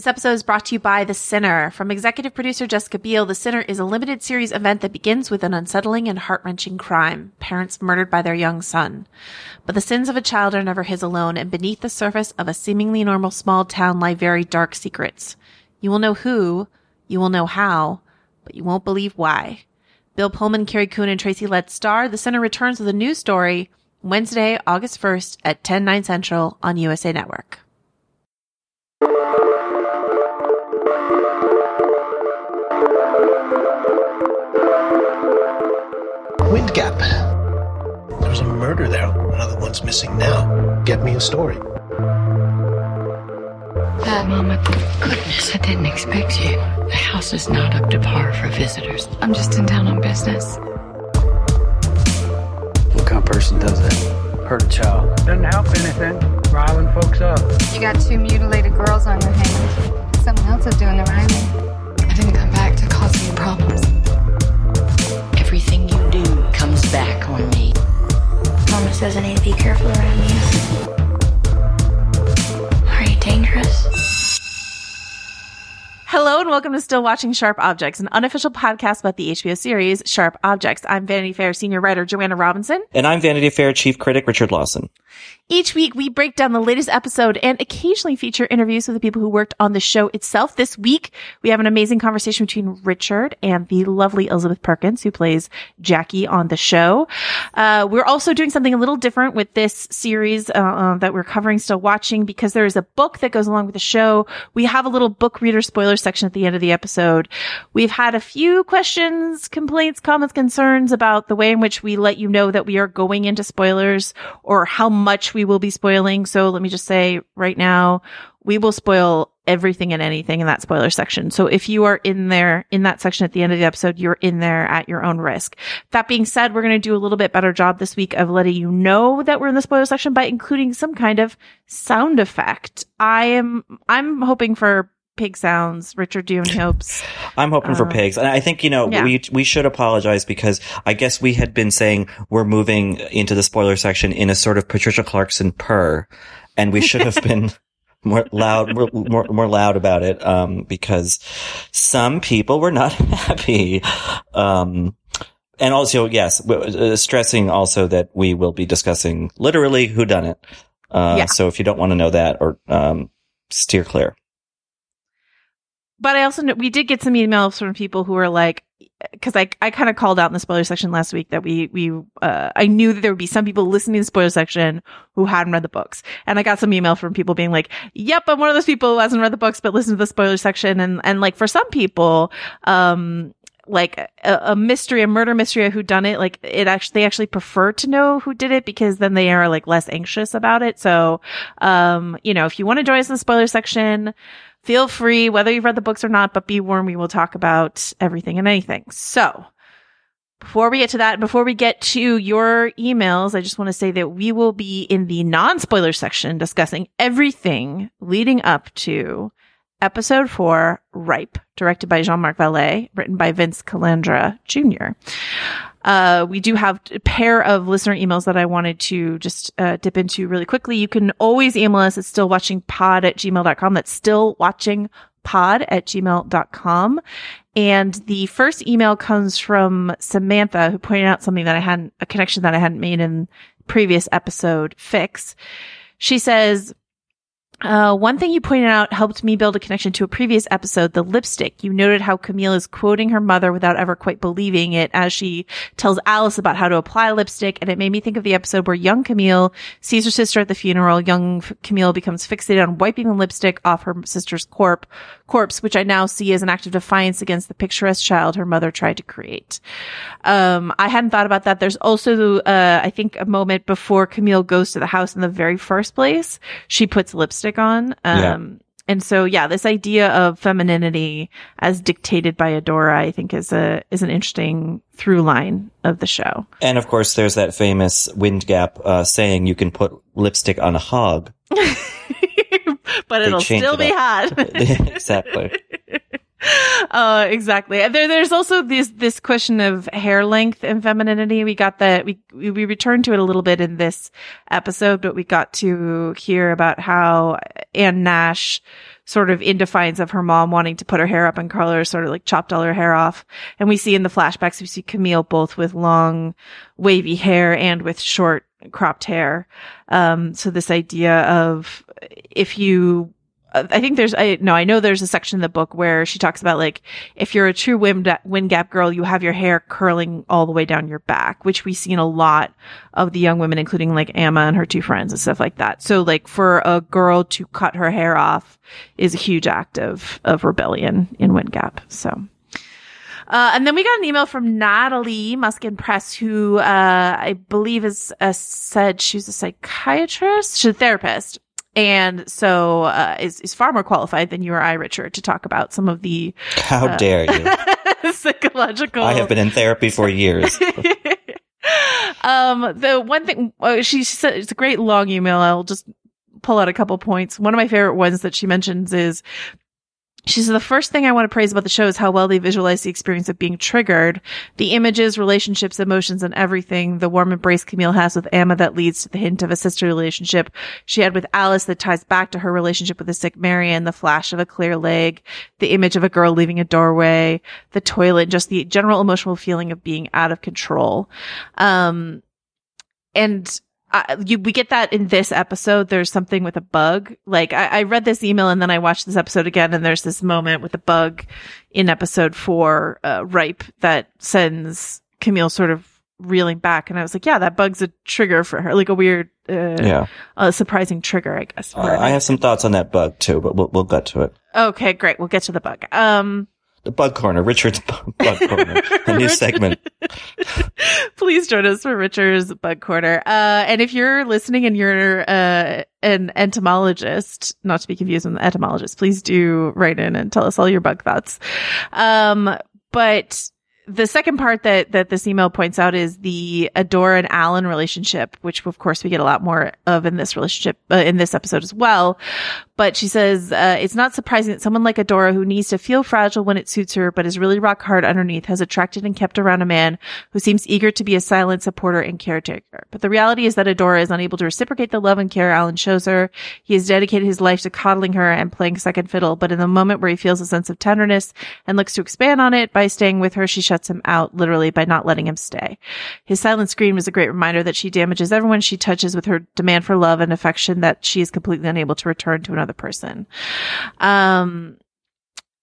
This episode is brought to you by The Sinner. From executive producer Jessica Biel, The Sinner is a limited series event that begins with an unsettling and heart wrenching crime parents murdered by their young son. But the sins of a child are never his alone, and beneath the surface of a seemingly normal small town lie very dark secrets. You will know who, you will know how, but you won't believe why. Bill Pullman, Carrie Coon, and Tracy Letts star. The Sinner returns with a new story Wednesday, August 1st at 10, 9 central on USA Network. Wind Gap. There's a murder there. Another one's missing now. Get me a story. Dad, Mama, goodness, I didn't expect you. The house is not up to par for visitors. I'm just in town on business. What kind of person does that? Hurt a child. Doesn't help anything. Riling folks up. You got two mutilated girls on your hands. Someone else is doing the riling. I didn't come back to cause you problems. Everything you do comes back on me. Mama says I need to be careful around you. Are you dangerous? Hello and welcome to Still Watching Sharp Objects, an unofficial podcast about the HBO series Sharp Objects. I'm Vanity Fair senior writer Joanna Robinson. And I'm Vanity Fair chief critic Richard Lawson. Each week we break down the latest episode and occasionally feature interviews with the people who worked on the show itself. This week we have an amazing conversation between Richard and the lovely Elizabeth Perkins who plays Jackie on the show. Uh, we're also doing something a little different with this series uh, uh, that we're covering Still Watching because there is a book that goes along with the show. We have a little book reader spoiler section at the end of the episode. We've had a few questions, complaints, comments, concerns about the way in which we let you know that we are going into spoilers or how much we will be spoiling. So let me just say right now, we will spoil everything and anything in that spoiler section. So if you are in there, in that section at the end of the episode, you're in there at your own risk. That being said, we're going to do a little bit better job this week of letting you know that we're in the spoiler section by including some kind of sound effect. I am, I'm hoping for pig sounds. Richard Dune hopes. I'm hoping uh, for pigs. And I think, you know, yeah. we, we should apologize because I guess we had been saying we're moving into the spoiler section in a sort of Patricia Clarkson purr. And we should have been more loud, more, more, more loud about it. Um, because some people were not happy. Um, and also, yes, uh, stressing also that we will be discussing literally who done it. Uh, yeah. so if you don't want to know that or, um, steer clear. But I also know we did get some emails from people who were like, because I I kind of called out in the spoiler section last week that we we uh, I knew that there would be some people listening to the spoiler section who hadn't read the books, and I got some email from people being like, "Yep, I'm one of those people who hasn't read the books but listened to the spoiler section," and and like for some people, um, like a, a, mystery, a murder mystery, a who done it, like it actually, they actually prefer to know who did it because then they are like less anxious about it. So, um, you know, if you want to join us in the spoiler section, feel free, whether you've read the books or not, but be warned, we will talk about everything and anything. So before we get to that, before we get to your emails, I just want to say that we will be in the non spoiler section discussing everything leading up to episode four, Ripe, directed by Jean-Marc Vallée, written by Vince Calandra Jr. Uh, we do have a pair of listener emails that I wanted to just uh, dip into really quickly. You can always email us at stillwatchingpod at gmail.com. That's still at gmail.com. And the first email comes from Samantha, who pointed out something that I hadn't, a connection that I hadn't made in previous episode fix. She says, uh, one thing you pointed out helped me build a connection to a previous episode, the lipstick. You noted how Camille is quoting her mother without ever quite believing it as she tells Alice about how to apply lipstick. And it made me think of the episode where young Camille sees her sister at the funeral. Young Camille becomes fixated on wiping the lipstick off her sister's corp- corpse, which I now see as an act of defiance against the picturesque child her mother tried to create. Um, I hadn't thought about that. There's also, uh, I think a moment before Camille goes to the house in the very first place. She puts lipstick on. Um, yeah. And so, yeah, this idea of femininity as dictated by Adora, I think is a, is an interesting through line of the show. And of course, there's that famous Wind Gap, uh, saying you can put lipstick on a hog. but it'll still it be hot. exactly. Uh, exactly. There, there's also this, this question of hair length and femininity. We got that, we, we returned to it a little bit in this episode, but we got to hear about how Ann Nash sort of in defiance of her mom wanting to put her hair up in color, sort of like chopped all her hair off. And we see in the flashbacks, we see Camille both with long wavy hair and with short cropped hair. Um, so this idea of if you I think there's, I no, I know there's a section in the book where she talks about like, if you're a true wind, wind gap girl, you have your hair curling all the way down your back, which we see in a lot of the young women, including like Amma and her two friends and stuff like that. So like for a girl to cut her hair off is a huge act of, of rebellion in wind gap. So. Uh, and then we got an email from Natalie Muskin Press, who uh, I believe is uh, said she's a psychiatrist, she's a therapist, and so uh, is is far more qualified than you or I, Richard, to talk about some of the. How uh, dare you? psychological. I have been in therapy for years. um, the one thing uh, she said it's a great long email. I'll just pull out a couple points. One of my favorite ones that she mentions is she said, the first thing I want to praise about the show is how well they visualize the experience of being triggered. The images, relationships, emotions, and everything. The warm embrace Camille has with Amma that leads to the hint of a sister relationship she had with Alice that ties back to her relationship with the sick Marian, the flash of a clear leg, the image of a girl leaving a doorway, the toilet, just the general emotional feeling of being out of control. Um, and you, we get that in this episode. There's something with a bug. Like I, I, read this email and then I watched this episode again, and there's this moment with a bug in episode four, uh, ripe, that sends Camille sort of reeling back, and I was like, yeah, that bug's a trigger for her, like a weird, uh, yeah, a surprising trigger, I guess. Uh, I have some thoughts on that bug too, but we'll we'll get to it. Okay, great. We'll get to the bug. Um, the Bug Corner, Richard's Bug Corner, a new segment. Please join us for Richard's Bug Corner. Uh, and if you're listening and you're uh, an entomologist, not to be confused with an etymologist, please do write in and tell us all your bug thoughts. Um, but the second part that that this email points out is the Adora and Alan relationship, which of course we get a lot more of in this relationship uh, in this episode as well. But she says uh, it's not surprising that someone like Adora, who needs to feel fragile when it suits her, but is really rock hard underneath, has attracted and kept around a man who seems eager to be a silent supporter and caretaker. But the reality is that Adora is unable to reciprocate the love and care Alan shows her. He has dedicated his life to coddling her and playing second fiddle, but in the moment where he feels a sense of tenderness and looks to expand on it by staying with her, she shuts him out literally by not letting him stay. His silent scream is a great reminder that she damages everyone she touches with her demand for love and affection that she is completely unable to return to another person. Um,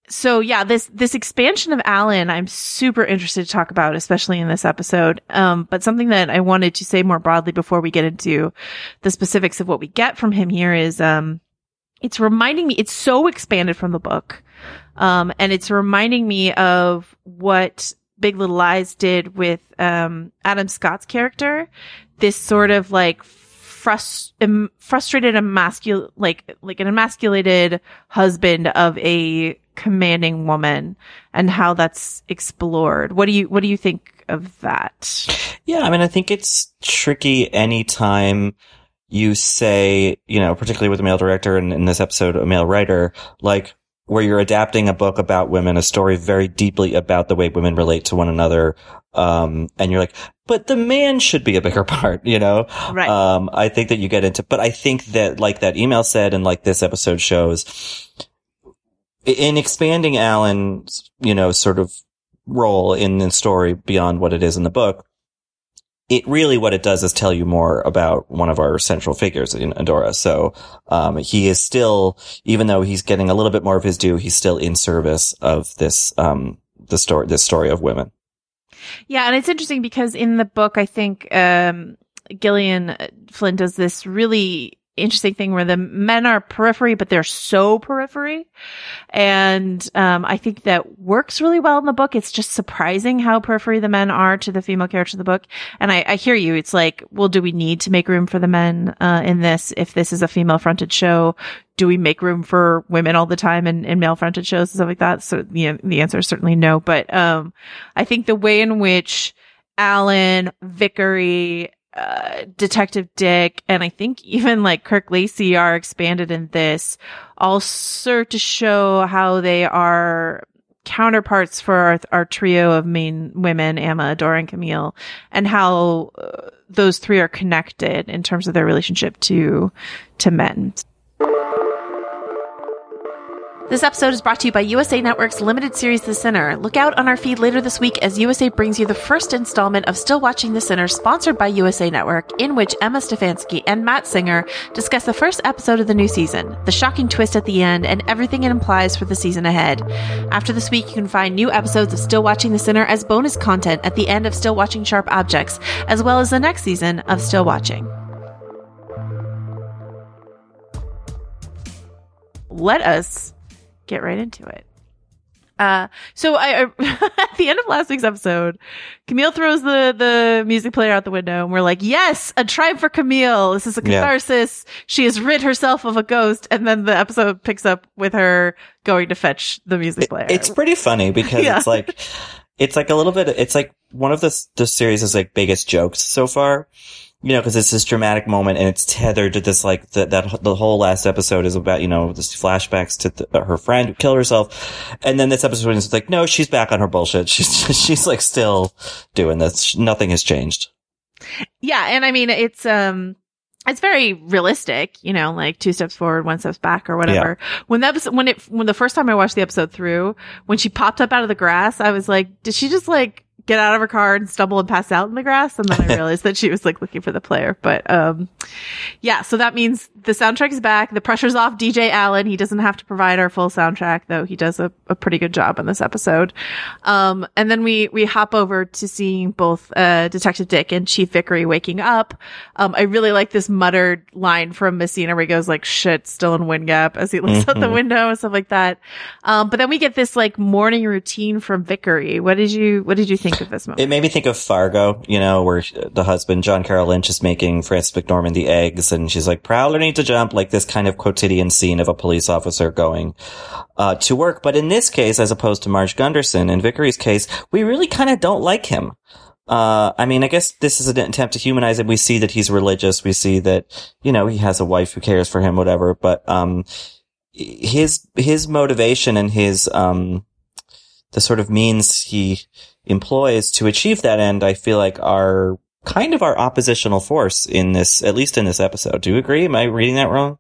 so yeah, this this expansion of Alan, I'm super interested to talk about, especially in this episode. Um, but something that I wanted to say more broadly before we get into the specifics of what we get from him here is, um, it's reminding me, it's so expanded from the book, um, and it's reminding me of what Big Little Lies did with um, Adam Scott's character. This sort of like frust- frustrated, emascul- like like an emasculated husband of a commanding woman and how that's explored. What do you, what do you think of that? Yeah. I mean, I think it's tricky anytime you say, you know, particularly with a male director and in this episode, a male writer, like, where you're adapting a book about women, a story very deeply about the way women relate to one another. Um, and you're like, but the man should be a bigger part, you know? Right. Um, I think that you get into, but I think that like that email said and like this episode shows, in expanding Alan's, you know, sort of role in the story beyond what it is in the book, it really what it does is tell you more about one of our central figures in Adora. So um, he is still, even though he's getting a little bit more of his due, he's still in service of this um, the story this story of women. Yeah, and it's interesting because in the book, I think um, Gillian Flynn does this really interesting thing where the men are periphery, but they're so periphery. And, um, I think that works really well in the book. It's just surprising how periphery the men are to the female characters in the book. And I, I hear you. It's like, well, do we need to make room for the men, uh, in this? If this is a female fronted show, do we make room for women all the time in, in male fronted shows and stuff like that? So, you know, the answer is certainly no. But, um, I think the way in which Alan, Vickery, uh, Detective Dick and I think even like Kirk Lacey are expanded in this also to show how they are counterparts for our, our trio of main women, Amma, Adora, and Camille, and how uh, those three are connected in terms of their relationship to, to men. This episode is brought to you by USA Network's limited series The Sinner. Look out on our feed later this week as USA brings you the first installment of Still Watching The Sinner, sponsored by USA Network, in which Emma Stefansky and Matt Singer discuss the first episode of the new season, the shocking twist at the end, and everything it implies for the season ahead. After this week, you can find new episodes of Still Watching The Sinner as bonus content at the end of Still Watching Sharp Objects, as well as the next season of Still Watching. Let us get right into it. Uh, so I, at the end of last week's episode, Camille throws the, the music player out the window and we're like, yes, a tribe for Camille. This is a catharsis. Yeah. She has rid herself of a ghost. And then the episode picks up with her going to fetch the music player. It's pretty funny because yeah. it's like, it's like a little bit, it's like one of the, the series' like biggest jokes so far you know, because it's this dramatic moment and it's tethered to this like the, that the whole last episode is about you know this flashbacks to the, her friend who killed herself, and then this episode is like no, she's back on her bullshit. She's she's like still doing this. Nothing has changed. Yeah, and I mean it's um it's very realistic, you know, like two steps forward, one steps back or whatever. Yeah. When that was, when it, when the first time I watched the episode through, when she popped up out of the grass, I was like, did she just like get out of her car and stumble and pass out in the grass. And then I realized that she was like looking for the player. But, um, yeah, so that means the soundtrack is back. The pressure's off DJ Alan. He doesn't have to provide our full soundtrack, though he does a, a pretty good job in this episode. Um, and then we, we hop over to seeing both, uh, Detective Dick and Chief Vickery waking up. Um, I really like this muttered line from Messina where he goes like, shit, still in wind gap as he looks mm-hmm. out the mm-hmm. window and stuff like that. Um, but then we get this like morning routine from Vickery. What did you, what did you think? This. It made me think of Fargo, you know, where the husband, John Carroll Lynch, is making Frances McDormand the eggs, and she's like, Prowler needs to jump, like this kind of quotidian scene of a police officer going uh, to work. But in this case, as opposed to Marge Gunderson, in Vickery's case, we really kind of don't like him. Uh, I mean, I guess this is an attempt to humanize him. We see that he's religious. We see that, you know, he has a wife who cares for him, whatever. But, um, his, his motivation and his, um, the sort of means he employs to achieve that end, I feel like are kind of our oppositional force in this, at least in this episode. Do you agree? Am I reading that wrong?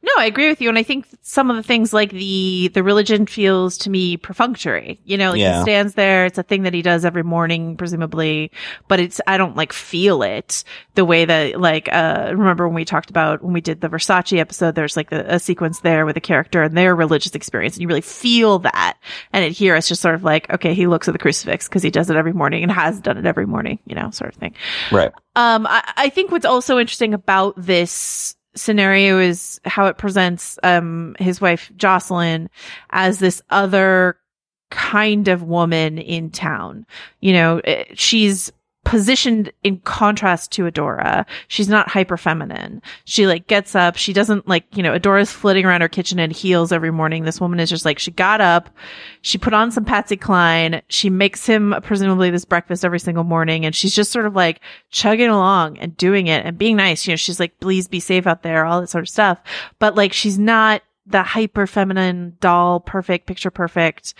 No, I agree with you. And I think some of the things like the, the religion feels to me perfunctory. You know, like Yeah. he stands there. It's a thing that he does every morning, presumably, but it's, I don't like feel it the way that like, uh, remember when we talked about when we did the Versace episode, there's like a, a sequence there with a character and their religious experience and you really feel that. And it, here it's just sort of like, okay, he looks at the crucifix because he does it every morning and has done it every morning, you know, sort of thing. Right. Um, I, I think what's also interesting about this scenario is how it presents um his wife Jocelyn as this other kind of woman in town. You know, eh, she's positioned in contrast to Adora. She's not hyper feminine. She like gets up. She doesn't like, you know, Adora's flitting around her kitchen in heels every morning. This woman is just like, she got up, she put on some Patsy Cline. She makes him presumably this breakfast every single morning. And she's just sort of like chugging along and doing it and being nice. You know, she's like, please be safe out there, all that sort of stuff. But like, she's not the hyper feminine doll, perfect, picture perfect,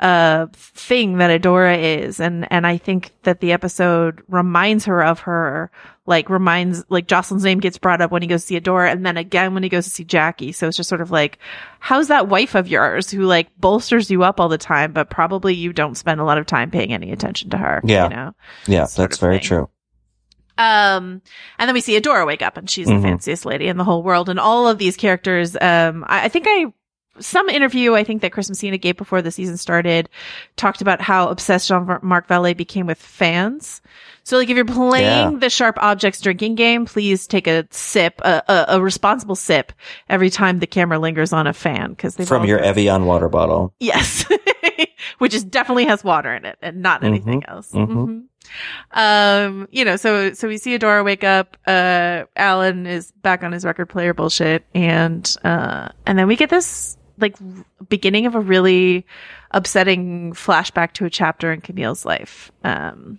uh, thing that Adora is. And, and I think that the episode reminds her of her, like reminds, like Jocelyn's name gets brought up when he goes to see Adora and then again when he goes to see Jackie. So it's just sort of like, how's that wife of yours who like bolsters you up all the time, but probably you don't spend a lot of time paying any attention to her? Yeah. You know? Yeah, Sort that's very thing. true. Um, and then we see Adora wake up and she's Mhm. the fanciest lady in the whole world. And all of these characters, um, I, I think I, some interview I think that Chris Messina gave before the season started talked about how obsessed Jean-Marc Vallée became with fans. So like if you're playing Yeah. the sharp objects drinking game, please take a sip, a, a, a responsible sip every time the camera lingers on a fan because they From your Evian water bottle. Yes. Which is definitely has water in it and not anything Mhm. else. Mhm. Mhm. Um, you know, so, so we see Adora wake up, uh, Alan is back on his record player bullshit and, uh, and then we get this like beginning of a really upsetting flashback to a chapter in Camille's life, um,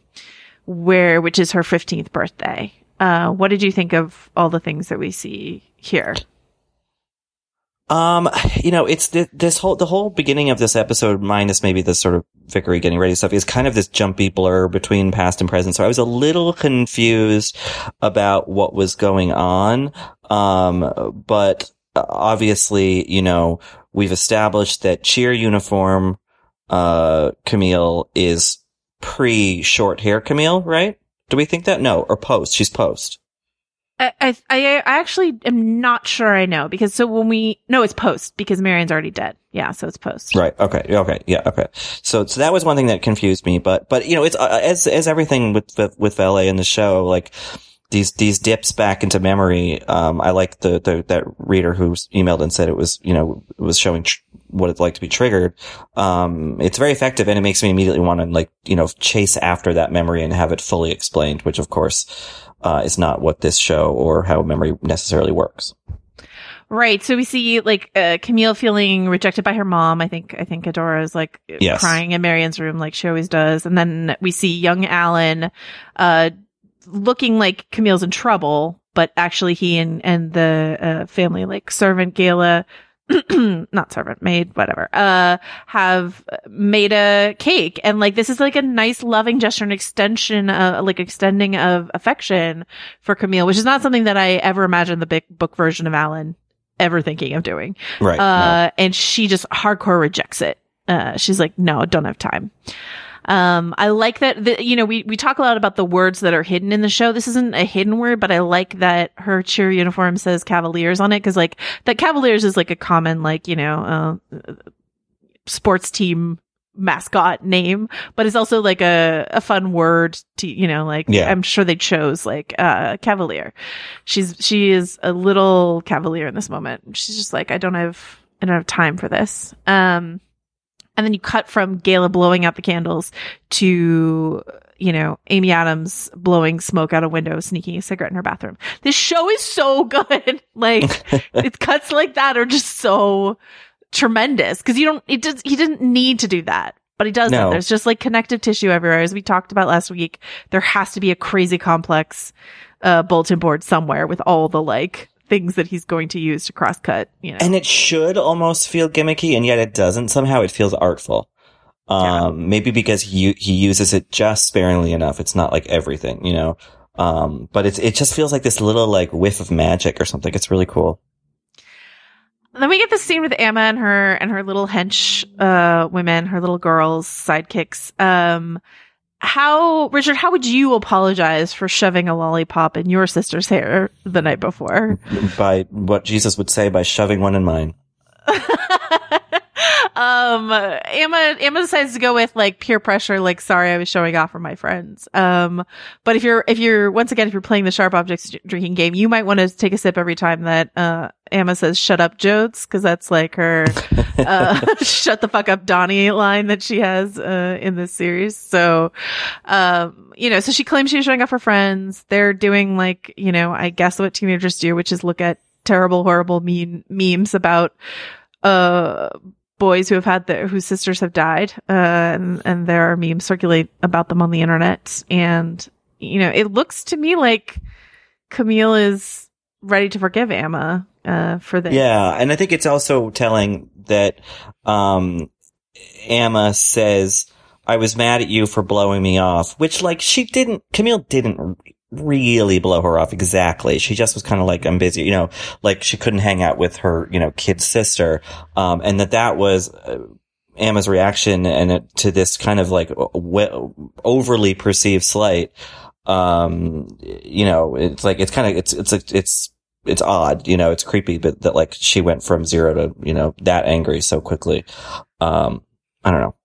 where, which is her 15th birthday. Uh, what did you think of all the things that we see here? Um, you know, it's th- this whole, the whole beginning of this episode, minus maybe the sort of Vickery getting ready stuff, is kind of this jumpy blur between past and present. So I was a little confused about what was going on. Um, but obviously, you know, we've established that cheer uniform, uh, Camille is pre short hair Camille, right? Do we think that? No, or post. She's post. I, I I actually am not sure I know because so when we no it's post because Marian's already dead yeah so it's post Right. Okay. Okay. Yeah. Okay. So, so that was one thing that confused me, but, but, you know, it's, uh, as, as everything with, with, with Vallée in the show, like, these, these dips back into memory. Um, I like the, the, that reader who emailed and said it was, you know, it was showing tr- what it's like to be triggered. Um, it's very effective and it makes me immediately want to, like, you know, chase after that memory and have it fully explained, which of course, uh, is not what this show or how memory necessarily works. right so we see like uh, Camille feeling rejected by her mom I think I think Adora is like Yes. crying in Marian's room like she always does and then we see young Alan uh looking like Camille's in trouble but actually he and and the uh, family like servant Gayla not servant maid whatever uh have made a cake. And like this is like a nice loving gesture an extension uh like extending of affection for camille which is not something that i ever imagined the big book version of alan ever thinking of doing. Right. uh and she just hardcore rejects it. Uh she's like no don't have time um, I like that, the, you know, we, we talk a lot about the words that are hidden in the show. This isn't a hidden word, but I like that her cheer uniform says Cavaliers on it. Cause like that Cavaliers is like a common, like, you know, uh, sports team mascot name, but it's also like a, a fun word to, you know, like Yeah. I'm sure they chose like, uh, Cavalier. She's, she is a little Cavalier in this moment. She's just like, I don't have, I don't have time for this. Um, and then you cut from Gayla blowing out the candles to, you know, Amy Adams blowing smoke out a window, sneaking a cigarette in her bathroom. This show is so good. like, it cuts like that are just so tremendous because you don't, it does, he didn't need to do that. But he does that. No. There's just like connective tissue everywhere. As we talked about last week, there has to be a crazy complex, uh, bulletin board somewhere with all the like things that he's going to use to cross cut, you know. And it should almost feel gimmicky, and yet it doesn't. Somehow it feels artful. Um, maybe because he, he uses it just sparingly enough. It's not like everything, you know? Um, but it's, it just feels like this little like whiff of magic or something. It's really cool. then we get the scene with Amma and her and her little hench uh women, her little girls, sidekicks. Um how Richard, how would you apologize for shoving a lollipop in your sister's hair the night before? By what Jesus would say by shoving one in mine. um Amma Amma decides to go with like peer pressure, like sorry I was showing off for my friends. Um but if you're if you're once again if you're playing the sharp objects drinking game, you might want to take a sip every time that uh Amma says shut up Jodes because that's like her uh shut the fuck up Donnie line that she has uh in this series. So um you know, so she claims she's showing off her friends. They're doing like, you know, I guess what teenagers do, which is look at terrible, horrible mean memes about uh boys who have had their whose sisters have died, uh, and, and there are memes circulate about them on the internet. And you know, it looks to me like Camille is ready to forgive Amma uh, for this. Yeah, and I think it's also telling that um, Amma says. I was mad at you for blowing me off, which like she didn't, Camille didn't really blow her off exactly. She just was kind of like, I'm busy, you know, like she couldn't hang out with her, you know, kid sister. Um, and that that was, uh, Amma's reaction and it, to this kind of like w- overly perceived slight. Um, you know, it's like, it's kind of, it's, it's, it's, it's odd, you know, it's creepy, but that like she went from zero to, you know, that angry so quickly. Um, I don't know.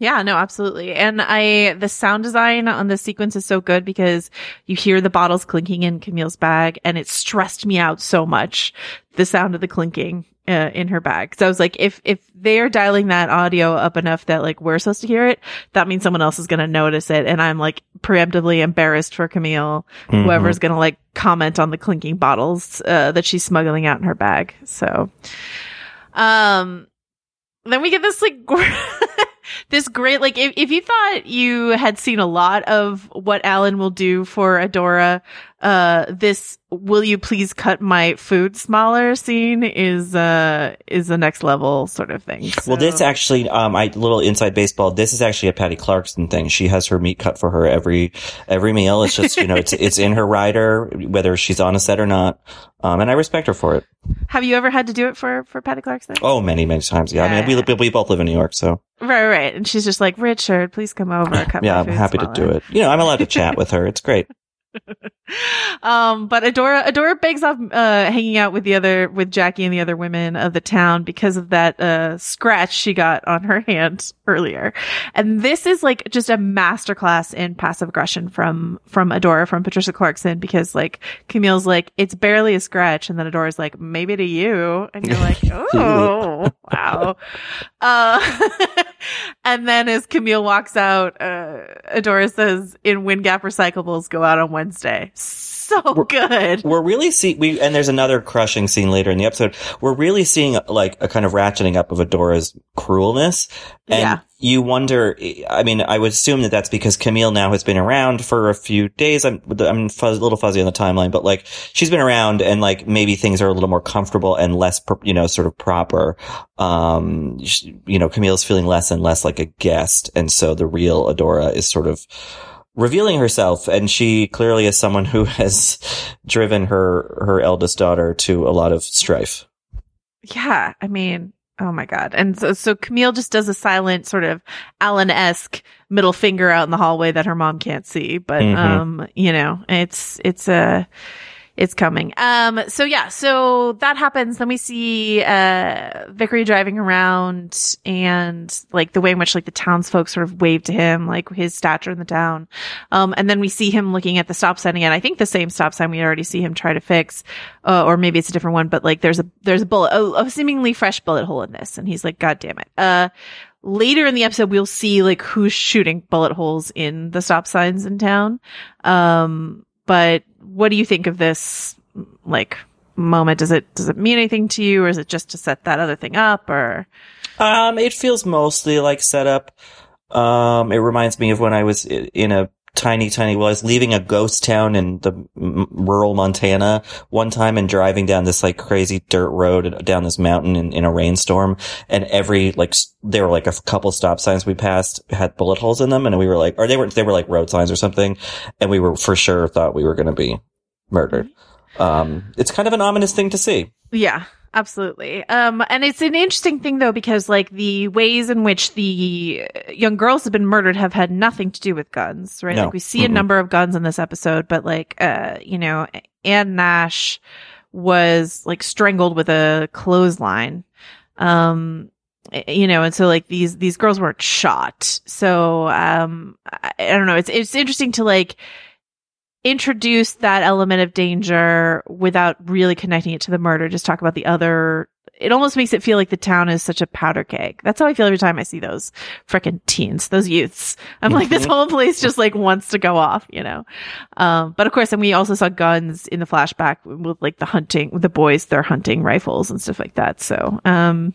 Yeah, no, absolutely. And I, the sound design on this sequence is so good because you hear the bottles clinking in Camille's bag and it stressed me out so much. The sound of the clinking uh, in her bag. So I was like, if, if they're dialing that audio up enough that like we're supposed to hear it, that means someone else is going to notice it. And I'm like preemptively embarrassed for Camille, mm-hmm. whoever's going to like comment on the clinking bottles, uh, that she's smuggling out in her bag. So, um, then we get this like, this great like if, if you thought you had seen a lot of what Alan will do for Adora, uh this will you please cut my food smaller scene is uh is the next level sort of thing. So. Well this actually um I little inside baseball, this is actually a Patty Clarkson thing. She has her meat cut for her every every meal. It's just, you know, it's it's in her rider, whether she's on a set or not. Um and I respect her for it. Have you ever had to do it for for Patty Clarkson? Oh, many, many times. Yeah. yeah. I mean we we both live in New York, so Right, right. And she's just like, Richard, please come over. yeah, I'm happy smaller. to do it. You know, I'm allowed to chat with her. It's great. um, but Adora, Adora begs off, uh, hanging out with the other, with Jackie and the other women of the town because of that, uh, scratch she got on her hand earlier. And this is like just a masterclass in passive aggression from, from Adora, from Patricia Clarkson, because like Camille's like, it's barely a scratch. And then Adora's like, maybe to you. And you're like, oh, wow. Uh, and then as Camille walks out, uh, Adora says, in Wind Gap recyclables go out on Wednesday. So we're, good. We're really seeing we and there's another crushing scene later in the episode. We're really seeing like a kind of ratcheting up of Adora's cruelness, and yeah. you wonder. I mean, I would assume that that's because Camille now has been around for a few days. I'm I'm fuzz, a little fuzzy on the timeline, but like she's been around, and like maybe things are a little more comfortable and less, you know, sort of proper. Um, you know, Camille's feeling less and less like a guest, and so the real Adora is sort of revealing herself and she clearly is someone who has driven her her eldest daughter to a lot of strife. Yeah i mean oh my god. And so, so camille just does a silent sort of alan-esque middle finger out in the hallway that her mom can't see. But mm-hmm. um you know it's it's a it's coming. Um, so yeah, so that happens. Then we see, uh, Vickery driving around and like the way in which like the townsfolk sort of wave to him, like his stature in the town. Um, and then we see him looking at the stop sign again. I think the same stop sign we already see him try to fix, uh, or maybe it's a different one, but like there's a, there's a bullet, a, a seemingly fresh bullet hole in this. And he's like, God damn it. Uh, later in the episode, we'll see like who's shooting bullet holes in the stop signs in town. Um, but what do you think of this like moment? Does it does it mean anything to you, or is it just to set that other thing up? Or um, it feels mostly like setup. Um, it reminds me of when I was in a tiny, tiny, well, I was leaving a ghost town in the m- rural Montana one time and driving down this like crazy dirt road down this mountain in, in a rainstorm. And every, like, there were like a couple stop signs we passed had bullet holes in them. And we were like, or they were, they were like road signs or something. And we were for sure thought we were going to be murdered. Um, it's kind of an ominous thing to see. Yeah. Absolutely. Um, and it's an interesting thing though because like the ways in which the young girls have been murdered have had nothing to do with guns, right? No. Like we see Mm-mm. a number of guns in this episode, but like, uh, you know, Ann Nash was like strangled with a clothesline. Um, you know, and so like these these girls weren't shot. So um, I, I don't know. It's it's interesting to like introduce that element of danger without really connecting it to the murder. Just talk about the other. It almost makes it feel like the town is such a powder keg. That's how I feel every time I see those frickin' teens, those youths. I'm like, this whole place just like wants to go off, you know? Um, but of course, and we also saw guns in the flashback with like the hunting, the boys, they're hunting rifles and stuff like that. So, um,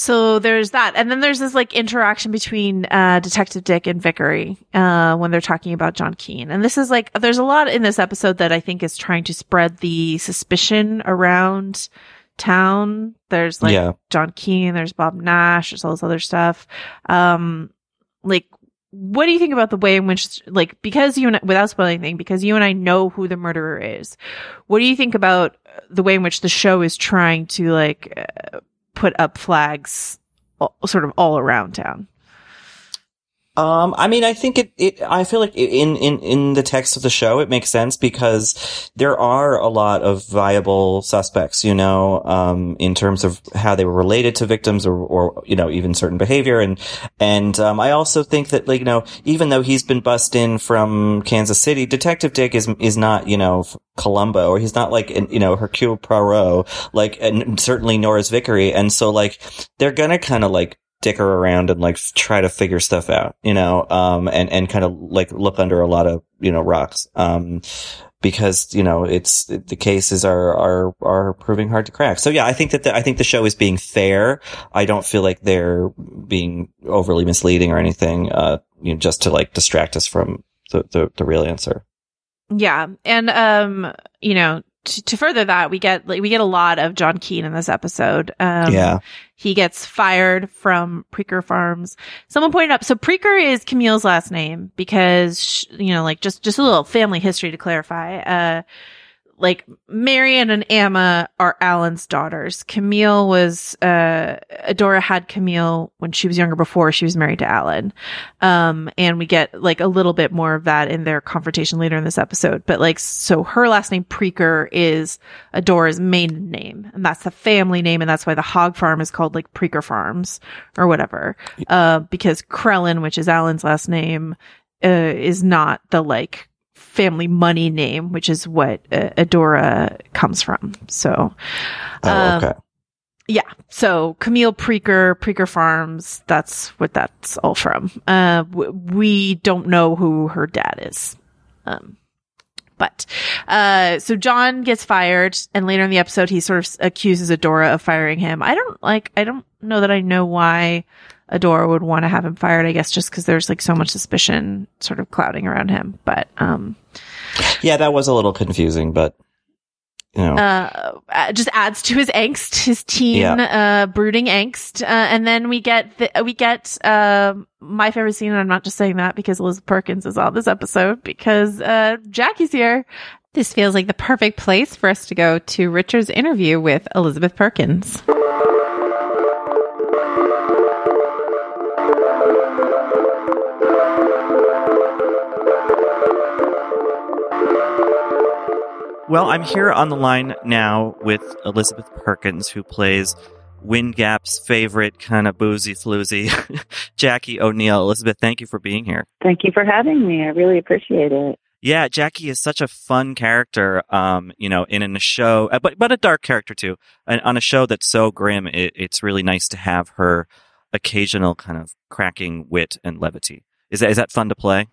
so there's that. And then there's this like interaction between, uh, Detective Dick and Vickery, uh, when they're talking about John Keene. And this is like, there's a lot in this episode that I think is trying to spread the suspicion around town. There's like Yeah. John Keene, there's Bob Nash, there's all this other stuff. Um, like, what do you think about the way in which, like, because you and without spoiling anything, because you and I know who the murderer is, what do you think about the way in which the show is trying to like uh, put up flags, sort of all around town? Um, I mean, I think it, it, I feel like in, in, in the text of the show, it makes sense because there are a lot of viable suspects, you know, um, in terms of how they were related to victims or, or, you know, even certain behavior. And, and, um, I also think that, like, you know, even though he's been bussed in from Kansas City, Detective Dick is, is not, you know, Columbo or he's not like, you know, Hercule Poirot, like, and certainly nor is Vickery. And so, like, they're gonna kind of like, dicker around and like try to figure stuff out, you know, um, and, and kind of like look under a lot of, you know, rocks. Um, because, you know, it's, the cases are, are, are proving hard to crack. So yeah, I think that the, I think the show is being fair. I don't feel like they're being overly misleading or anything, uh, you know, just to like distract us from the, the, the real answer. Yeah, and um, you know, to, to further that, we get like we get a lot of John Keene in this episode. Um, Yeah. he gets fired from Preaker Farms. Someone pointed up, so Preaker is Camille's last name because sh- you know, like just just a little family history to clarify. Uh, like Marian and Amma are Alan's daughters. Camille was uh Adora had Camille when she was younger before she was married to Alan. Um and we get like a little bit more of that in their confrontation later in this episode. But like so her last name Preaker is Adora's maiden name and that's the family name and that's why the hog farm is called like Preaker Farms or whatever. Uh because Crellin, which is Alan's last name, uh is not the like family money name, which is what uh, Adora comes from. So, Oh, um, okay. yeah. So Camille Preaker, Preaker Farms, that's what that's all from. Uh, w- we don't know who her dad is. Um, but, uh, so John gets fired and later in the episode, he sort of accuses Adora of firing him. I don't like, I don't know that I know why Adora would want to have him fired. I guess just because there's like so much suspicion sort of clouding around him. But, um, Yeah, that was a little confusing, but, you know. uh, uh, just adds to his angst, his teen, Yeah. uh, brooding angst. Uh, and then we get the, we get, uh, my favorite scene. And I'm not just saying that because Elizabeth Perkins is on this episode because, uh, Jackie's here. This feels like the perfect place for us to go to Richard's interview with Elizabeth Perkins. Well, I'm here on the line now with Elizabeth Perkins, who plays Wind Gap's favorite kind of boozy floozy, Jackie O'Neele. Elizabeth, thank you for being here. Thank you for having me. I really appreciate it. Yeah, Jackie is such a fun character, um, you know, in, in a show, uh, but but a dark character too. And on a show that's so grim, it, it's really nice to have her occasional kind of cracking wit and levity. Is that is that fun to play?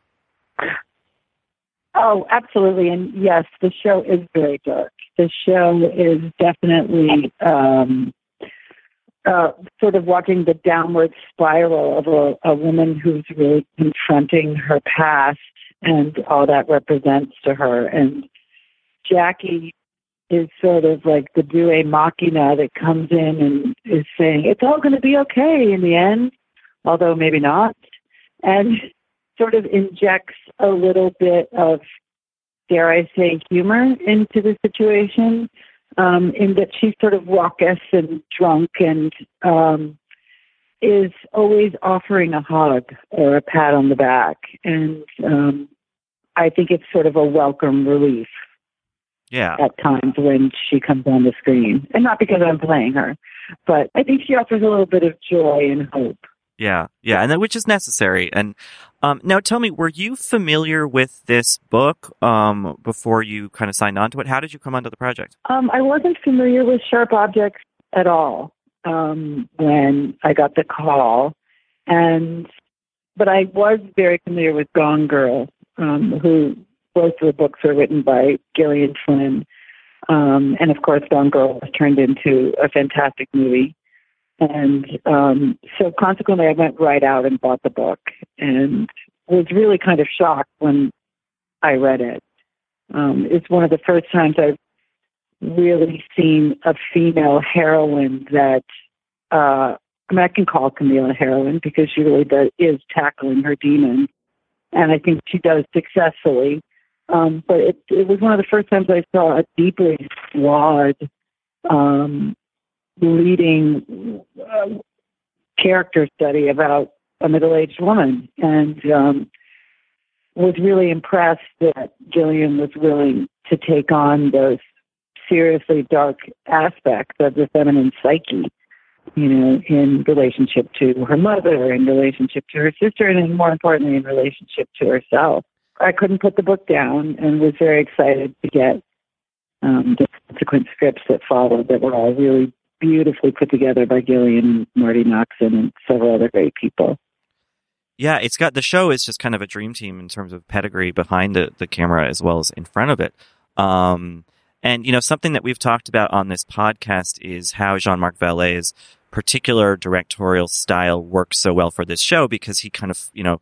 Oh, absolutely. And yes, the show is very dark. The show is definitely um, uh, sort of walking the downward spiral of a, a woman who's really confronting her past and all that represents to her. And Jackie is sort of like the Due Machina that comes in and is saying, it's all going to be okay in the end, although maybe not. And sort of injects a little bit of, dare I say, humor into the situation. um, in that she's sort of raucous and drunk and um, is always offering a hug or a pat on the back. And um, I think it's sort of a welcome relief. Yeah. At times when she comes on the screen. And not because I'm playing her, but I think she offers a little bit of joy and hope. Yeah, yeah, and that which is necessary. And um, now, tell me, were you familiar with this book um, before you kind of signed on to it? How did you come onto the project? Um, I wasn't familiar with Sharp Objects at all um, when I got the call, and but I was very familiar with Gone Girl, um, who both of the books are written by Gillian Flynn, um, and of course, Gone Girl was turned into a fantastic movie. And um, so consequently, I went right out and bought the book and was really kind of shocked when I read it. Um, it's one of the first times I've really seen a female heroine that, uh, I mean, I can call Camille a heroine because she really does, is tackling her demons. And I think she does successfully. Um, but it, it was one of the first times I saw a deeply flawed um, leading uh, character study about a middle-aged woman, and um, was really impressed that Gillian was willing to take on those seriously dark aspects of the feminine psyche. You know, in relationship to her mother, in relationship to her sister, and more importantly, in relationship to herself. I couldn't put the book down and was very excited to get um, the subsequent scripts that followed that were all really beautifully put together by Gillian and Marti Noxon and several other great people. Yeah, it's got the show is just kind of a dream team in terms of pedigree behind the, the camera as well as in front of it. Um, and you know something that we've talked about on this podcast is how Jean-Marc Vallée's particular directorial style works so well for this show because he kind of you know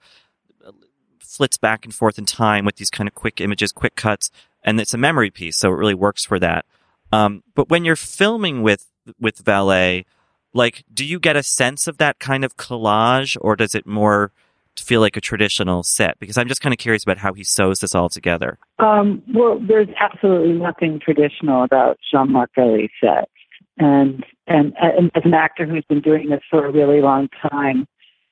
flits back and forth in time with these kind of quick images, quick cuts, and it's a memory piece, so it really works for that. Um, but when you're filming with with Vallée like, do you get a sense of that kind of collage, or does it more feel like a traditional set? Because I'm just kind of curious about how he sews this all together. Um, well, there's absolutely nothing traditional about Jean-Marc Vallée's sets, and, and and as an actor who's been doing this for a really long time,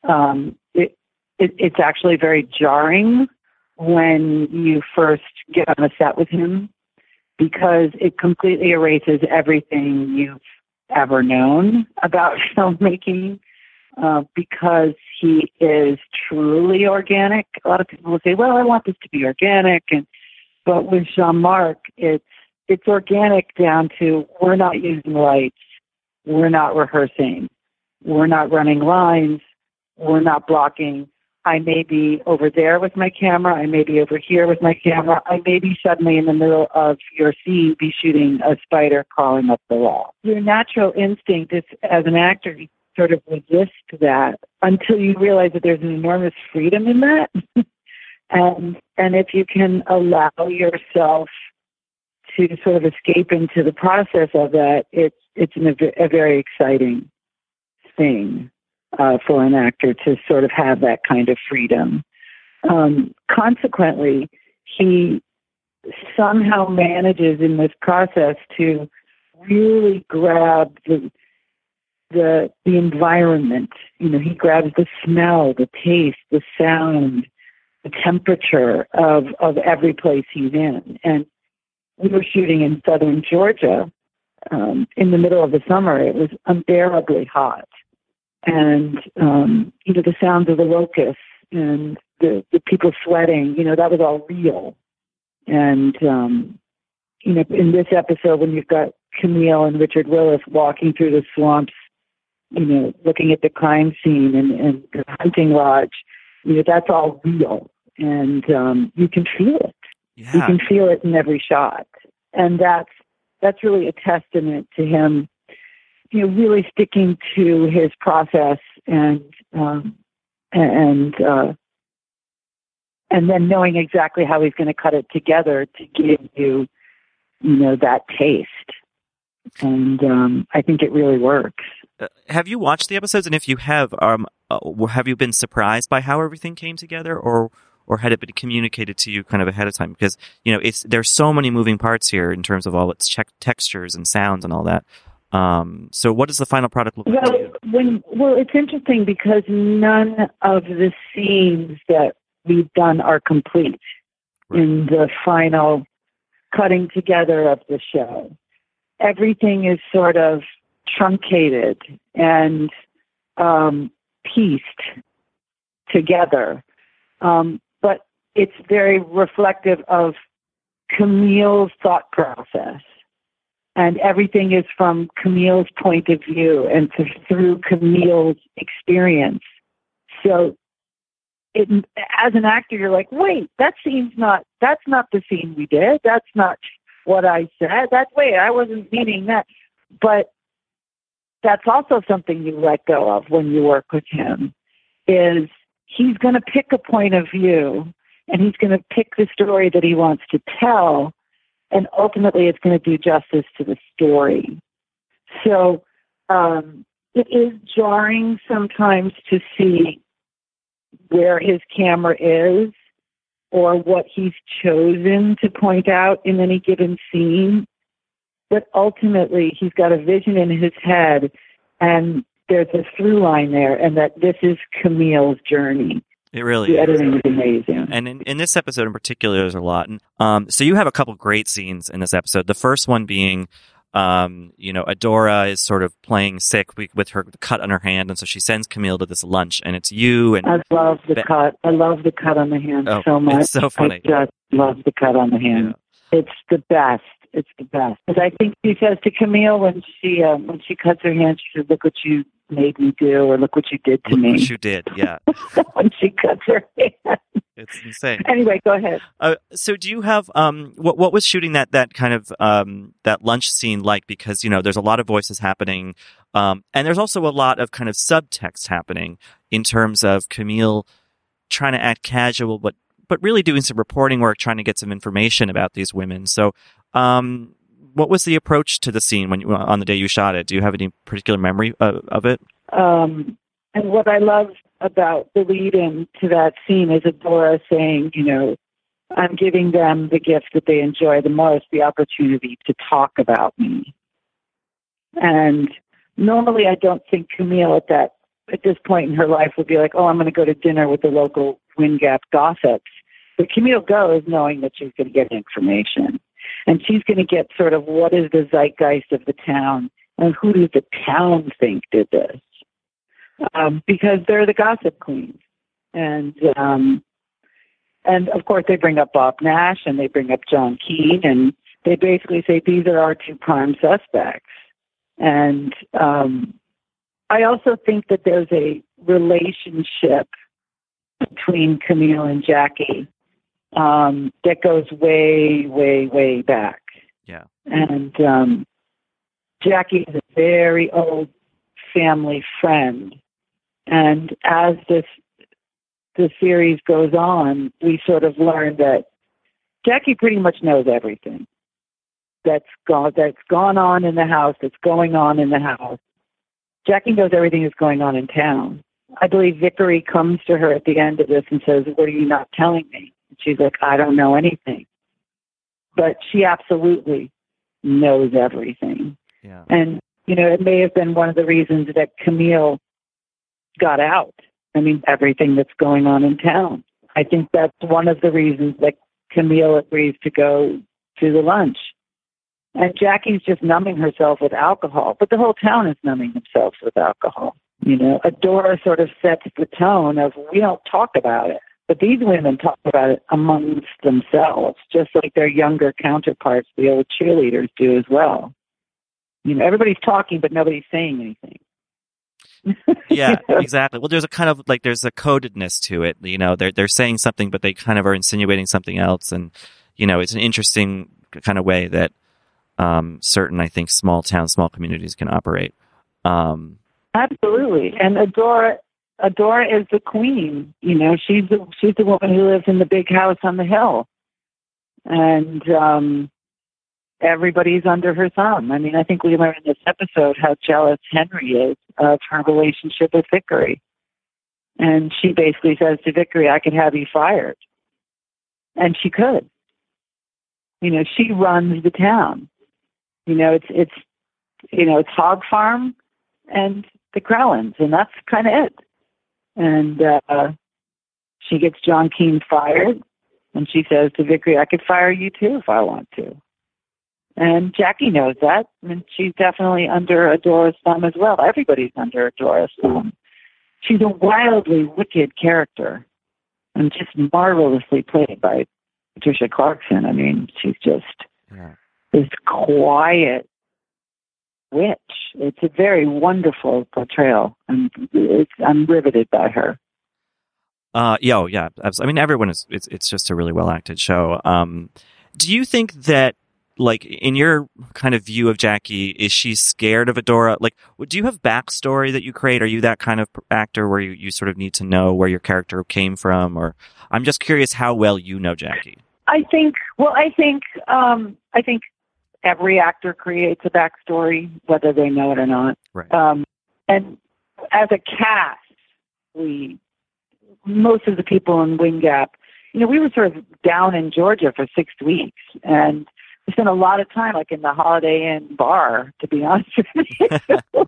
um, it, it it's actually very jarring when you first get on a set with him because it completely erases everything you've ever known about filmmaking uh, because he is truly organic. A lot of people will say, "Well, I want this to be organic," and but with Jean-Marc, it's it's organic down to we're not using lights, we're not rehearsing, we're not running lines, we're not blocking. I may be over there with my camera. I may be over here with my camera. I may be suddenly in the middle of your scene be shooting a spider crawling up the wall. Your natural instinct is, as an actor, you sort of resist that until you realize that there's an enormous freedom in that. and and if you can allow yourself to sort of escape into the process of that, it's it's an, a very exciting thing uh, for an actor to sort of have that kind of freedom. Um, consequently, he somehow manages in this process to really grab the the the environment. You know, he grabs the smell, the taste, the sound, the temperature of of every place he's in. And we were shooting in southern Georgia um, in the middle of the summer. It was unbearably hot, and um, you know the sounds of the locusts and the, the people sweating. You know that was all real. And um, you know, in this episode, when you've got Camille and Richard Willis walking through the swamps, you know, looking at the crime scene and, and the hunting lodge, you know, that's all real, and um, you can feel it. Yeah. You can feel it in every shot, and that's that's really a testament to him you know, really sticking to his process and um, and uh, and then knowing exactly how he's going to cut it together to give you, you know, that taste. And um, I think it really works. Uh, have you watched the episodes? And if you have, um, uh, have you been surprised by how everything came together, or or had it been communicated to you kind of ahead of time? Because you know, it's there's so many moving parts here in terms of all its textures and sounds and all that. Um, so, what does the final product look well, like? When well, it's interesting because none of the scenes that we've done are complete right. in the final cutting together of the show. Everything is sort of truncated and um, pieced together. Um, but it's very reflective of Camille's thought process. And everything is from Camille's point of view and through Camille's experience. So it, as an actor, you're like, wait, that scene's not, that's not the scene we did. That's not what I said. That way, I wasn't meaning that. But that's also something you let go of when you work with him is he's going to pick a point of view and he's going to pick the story that he wants to tell and ultimately it's going to do justice to the story so um, it is jarring sometimes to see where his camera is or what he's chosen to point out in any given scene. But ultimately, he's got a vision in his head, and there's a through line there, and that this is Camille's journey. It really the is. editing is amazing. And in, in this episode in particular, there's a lot. Um, so you have a couple great scenes in this episode. The first one being um, you know, Adora is sort of playing sick with her cut on her hand, and so she sends Camille to this lunch, and it's you and I love the cut. I love the cut on the hand oh, so much. It's so funny. I just love the cut on the hand. Yeah. It's the best. It's the best. Because I think she says to Camille when she um, when she cuts her hand, she says, "Look what you made me do, or look what you did to look me." What you did, yeah. when she cuts her hand. It's insane. Anyway, go ahead. Uh, so, do you have um, what what was shooting that that kind of um, that lunch scene like? Because you know, there's a lot of voices happening, um, and there's also a lot of kind of subtext happening in terms of Camille trying to act casual, but but really doing some reporting work, trying to get some information about these women. So, um, what was the approach to the scene when you on the day you shot it? Do you have any particular memory of, of it? Um, and what I love about the lead in to that scene is Adora saying, you know, I'm giving them the gift that they enjoy the most, the opportunity to talk about me. And normally I don't think Camille at that at this point in her life would be like, Oh, I'm gonna go to dinner with the local Wind Gap gossips. But Camille goes knowing that she's gonna get information. And she's gonna get sort of what is the zeitgeist of the town and who does the town think did this? um, because they're the gossip queens, and um, and of course they bring up Bob Nash and they bring up John Keene, and they basically say these are our two prime suspects. And um, I also think that there's a relationship between Camille and Jackie um, that goes way, way, way back. Yeah. And um, Jackie is a very old family friend and as this the series goes on, we sort of learn that Jackie pretty much knows everything that's gone that's gone on in the house, that's going on in the house. Jackie knows everything that's going on in town. I believe Vickery comes to her at the end of this and says, What are you not telling me? And she's like, I don't know anything. But she absolutely knows everything. Yeah. And, you know, it may have been one of the reasons that Camille got out. I mean, everything that's going on in town. I think that's one of the reasons that Camille agrees to go to the lunch. And Jackie's just numbing herself with alcohol, but the whole town is numbing themselves with alcohol. You know, Adora sort of sets the tone of we don't talk about it, but these women talk about it amongst themselves, just like their younger counterparts, the old cheerleaders, do as well. You know, everybody's talking, but nobody's saying anything yeah, exactly. Well, there's a kind of like there's a codedness to it. You know, they're they're saying something, but they kind of are insinuating something else, and you know, it's an interesting kind of way that um, certain, I think, small towns, small communities can operate. Um, Absolutely, and Adora Adora is the queen. You know, she's the she's the woman who lives in the big house on the hill, and um, everybody's under her thumb. I mean, I think we learned in this episode how jealous Henry is of her relationship with Vickery. And she basically says to Vickery, I could have you fired. and she could. You know, she runs the town. You know, it's it's you know it's Hog Farm and the Crellins, and that's kind of it. And uh, she gets John Keene fired, and she says to Vickery, "I could fire you too if I want to." And Jackie knows that, and she's definitely under Adora's thumb as well. Everybody's under Adora's thumb. She's a wildly wicked character, and just marvelously played by Patricia Clarkson. I mean, she's just yeah. this quiet witch. It's a very wonderful portrayal, and I'm riveted by her. Uh, yeah, oh, yeah. I mean, everyone is. It's it's just a really well acted show. Um, do you think that, like, in your kind of view of Jackie, is she scared of Adora? Like, do you have backstory that you create? Are you that kind of actor where you, you sort of need to know where your character came from? Or I'm just curious how well you know Jackie. I think. Well, I think. Um, I think every actor creates a backstory, whether they know it or not. Right. Um, and as a cast, we most of the people in Wind Gap, you know, we were sort of down in Georgia for six weeks, and we spent a lot of time, like in the Holiday Inn bar, to be honest with you.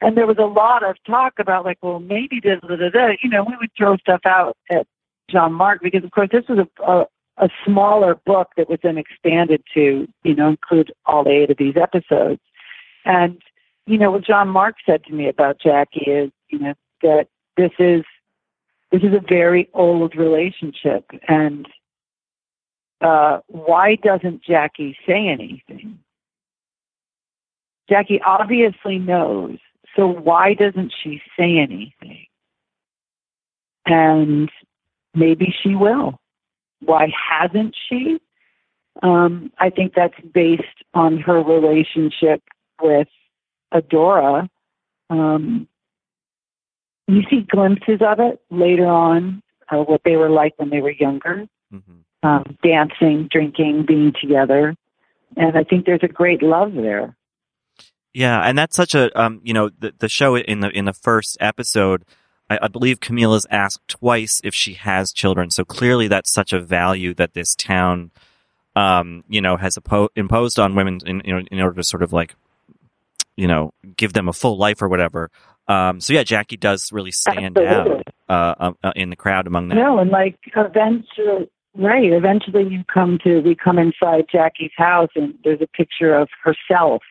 and there was a lot of talk about, like, well, maybe da da da da. You know, we would throw stuff out at John Mark because, of course, this was a, a a smaller book that was then expanded to, you know, include all eight of these episodes. And, you know, what John Mark said to me about Jackie is, you know, that this is this is a very old relationship and uh, why doesn't Jackie say anything? Jackie obviously knows, so why doesn't she say anything? And maybe she will. Why hasn't she? Um, I think that's based on her relationship with Adora. Um, you see glimpses of it later on, uh, what they were like when they were younger, mm-hmm. um, dancing, drinking, being together, and I think there's a great love there. Yeah, and that's such a um, you know the the show in the in the first episode I, I believe Camille is asked twice if she has children. So clearly that's such a value that this town, um, you know, has oppo- imposed on women in, you know, in order to sort of like, you know, give them a full life or whatever. Um, so yeah, Jackie does really stand Absolutely. out uh, uh, in the crowd among them. No, and like eventually, right? Eventually, you come to we come inside Jackie's house, and there's a picture of herself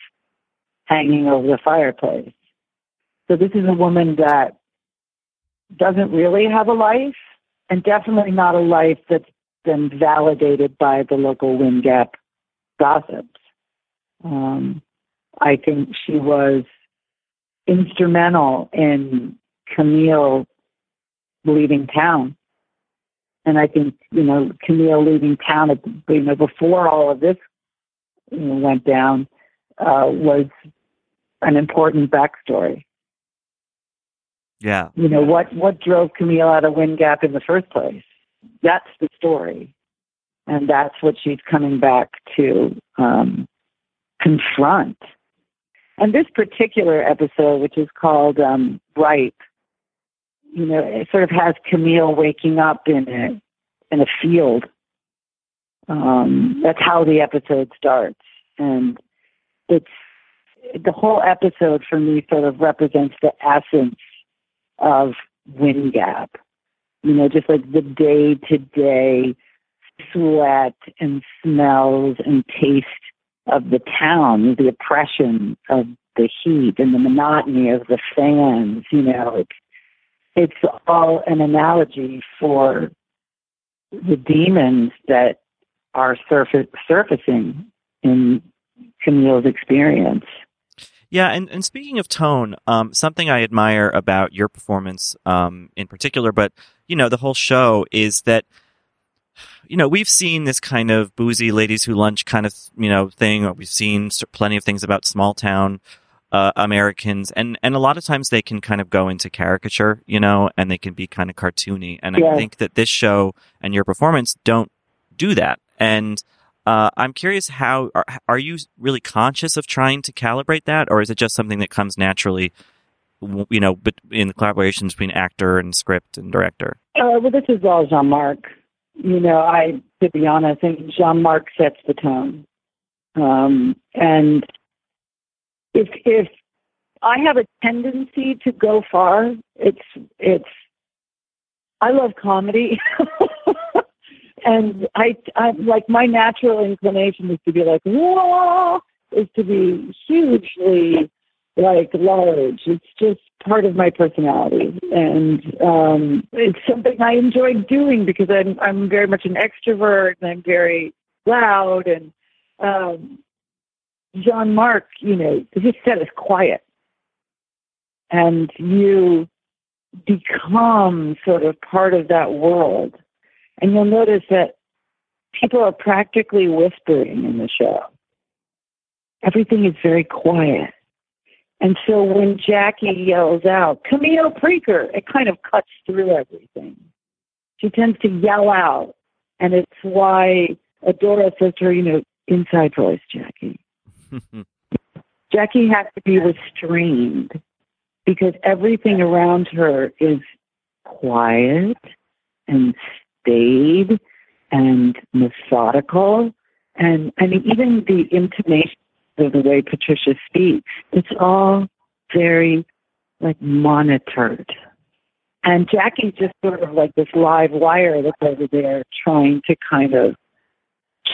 hanging over the fireplace. So this is a woman that doesn't really have a life, and definitely not a life that's been validated by the local Wind Gap gossips. Um, I think she was instrumental in Camille leaving town. And I think, you know, Camille leaving town, you know, before all of this you know, went down, uh, was an important backstory. Yeah. You know, what, what drove Camille out of Wind Gap in the first place? That's the story. And that's what she's coming back to um, confront. And this particular episode, which is called um, Ripe, you know, it sort of has Camille waking up in a in a field. Um, that's how the episode starts, and it's the whole episode for me sort of represents the essence of wind gap. You know, just like the day to day sweat and smells and taste of the town, the oppression of the heat and the monotony of the fans, you know, it's it's all an analogy for the demons that are surfacing in Camille's experience. Yeah, and, and speaking of tone, um, something I admire about your performance um, in particular, but you know the whole show is that you know we've seen this kind of boozy ladies who lunch kind of you know thing. Or we've seen plenty of things about small town uh, Americans, and and a lot of times they can kind of go into caricature, you know, and they can be kind of cartoony. And yeah. I think that this show and your performance don't do that. And uh, I'm curious how are, are you really conscious of trying to calibrate that, or is it just something that comes naturally? You know, but in the collaborations between actor and script and director. Uh, well, this is all Jean Marc. You know, I to be honest. I think Jean Marc sets the tone. Um, and if if I have a tendency to go far, it's it's I love comedy. and I I like my natural inclination is to be like, whoa is to be hugely like large. It's just part of my personality, and um, it's something I enjoy doing because I'm I'm very much an extrovert and I'm very loud. And um, Jean Marc, you know, his set is quiet, and you become sort of part of that world. And you'll notice that people are practically whispering in the show. Everything is very quiet and so when Jackie yells out, Camille Preaker, it kind of cuts through everything. She tends to yell out. And it's why Adora says to her, you know, inside voice, Jackie. Jackie has to be restrained because everything around her is quiet and staid and methodical. And I mean, even the intonation of the way Patricia speaks. It's all very like monitored. And Jackie's just sort of like this live wire that's over there trying to kind of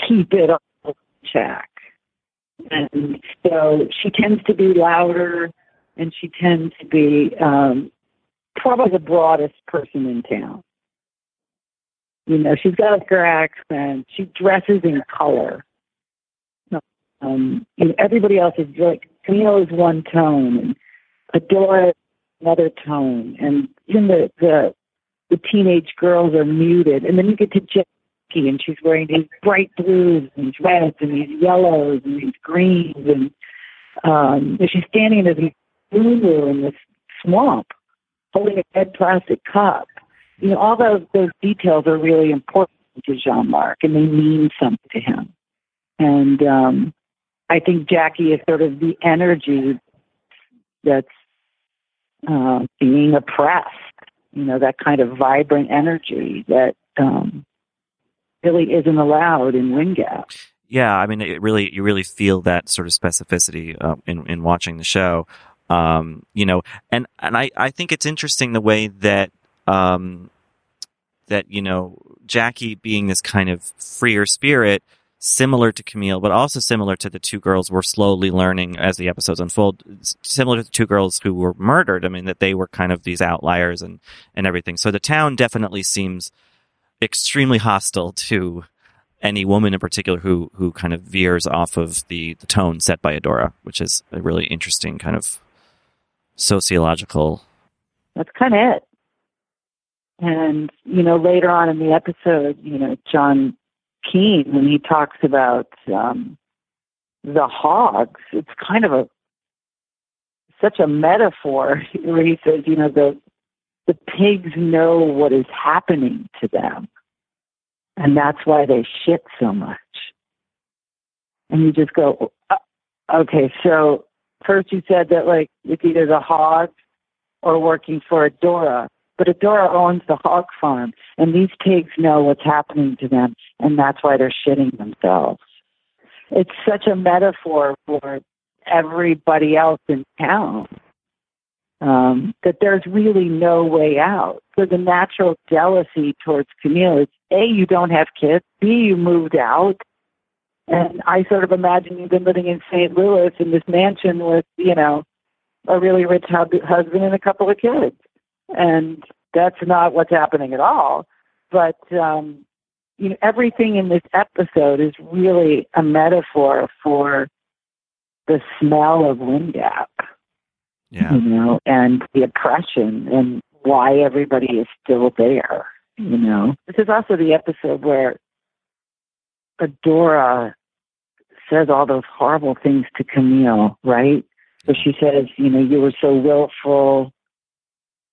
keep it on check. And so she tends to be louder and she tends to be um, probably the broadest person in town. You know, she's got a her accent. She dresses in color. Um, know, everybody else is like Camille is one tone, and Adora another tone, and even the the the teenage girls are muted, and then you get to Jackie, and she's wearing these bright blues and these reds and these yellows and these greens, and um, and she's standing in this blue in this swamp, holding a red plastic cup. You know, all those those details are really important to Jean Marc, and they mean something to him. And um, I think Jackie is sort of the energy that's uh, being oppressed. You know, that kind of vibrant energy that um, really isn't allowed in Wind Gap. Yeah, I mean, it really you really feel that sort of specificity uh, in in watching the show. Um, you know, and and I I think it's interesting the way that um, that you know Jackie being this kind of freer spirit similar to Camille, but also similar to the two girls we're slowly learning as the episodes unfold, similar to the two girls who were murdered. I mean, that they were kind of these outliers and, and everything. So the town definitely seems extremely hostile to any woman in particular who, who kind of veers off of the, the tone set by Adora, which is a really interesting kind of sociological. That's kind of it. And, you know, later on in the episode, you know, John Keene when he talks about um, the hogs. It's kind of a such a metaphor where he says, you know, the the pigs know what is happening to them, and that's why they shit so much. And you just go, uh, okay, so first you said that like it's either the hogs or working for Adora. But Adora owns the hog farm, and these pigs know what's happening to them, and that's why they're shitting themselves. It's such a metaphor for everybody else in town um, that there's really no way out. So the natural jealousy towards Camille is A, you don't have kids, B, you moved out. And I sort of imagine you've been living in St. Louis in this mansion with, you know, a really rich husband and a couple of kids and that's not what's happening at all. But um, you know, everything in this episode is really a metaphor for the smell of Wind Gap. Yeah. You know, and the oppression and why everybody is still there. You know, this is also the episode where Adora says all those horrible things to Camille, right? So she says, you know, you were so willful,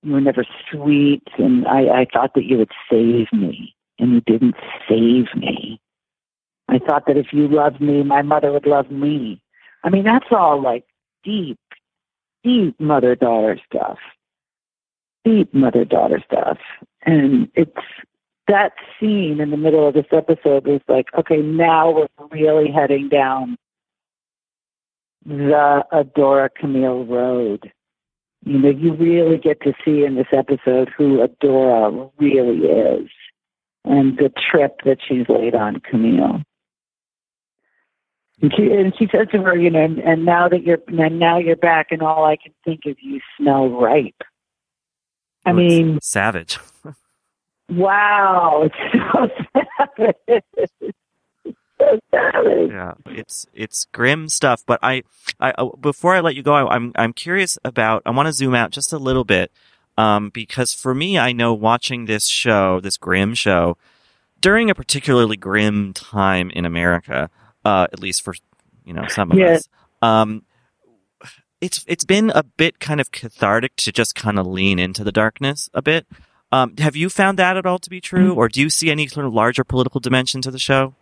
you were never sweet, and I, I thought that you would save me, and you didn't save me. I thought that if you loved me, my mother would love me. I mean, that's all like deep, deep mother daughter stuff. Deep mother daughter stuff. And it's that scene in the middle of this episode was like, okay, now we're really heading down the Adora Camille road. You know, you really get to see in this episode who Adora really is and the trip that she's laid on Camille. And she and she says to her, you know, and now that you're and now you're back, and all I can think of you smell ripe. I Oh, mean, savage. wow, it's so savage. It's so savage. Yeah, it's it's grim stuff. But I, I uh, before I let you go, I, I'm I'm curious about. I want to zoom out just a little bit, um, because for me, I know watching this show, this grim show, during a particularly grim time in America, uh, at least for you know some of us. Um, it's it's been a bit kind of cathartic to just kind of lean into the darkness a bit. Um, have you found that at all to be true, or do you see any sort of larger political dimension to the show?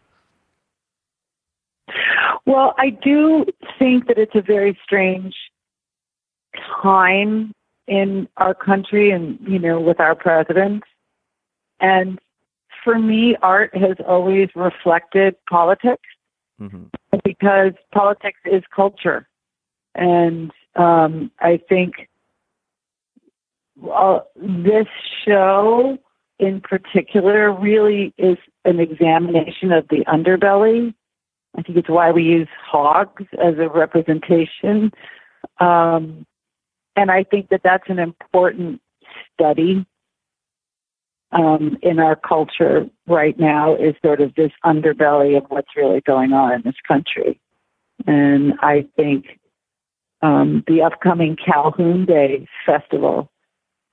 Well, I do think that it's a very strange time in our country and, you know, with our president. And for me, art has always reflected politics hmm because politics is culture. And um, I think uh, this show in particular really is an examination of the underbelly. I think it's why we use hogs as a representation. Um, and I think that that's an important study um, in our culture right now is sort of this underbelly of what's really going on in this country. And I think um, the upcoming Calhoun Day festival,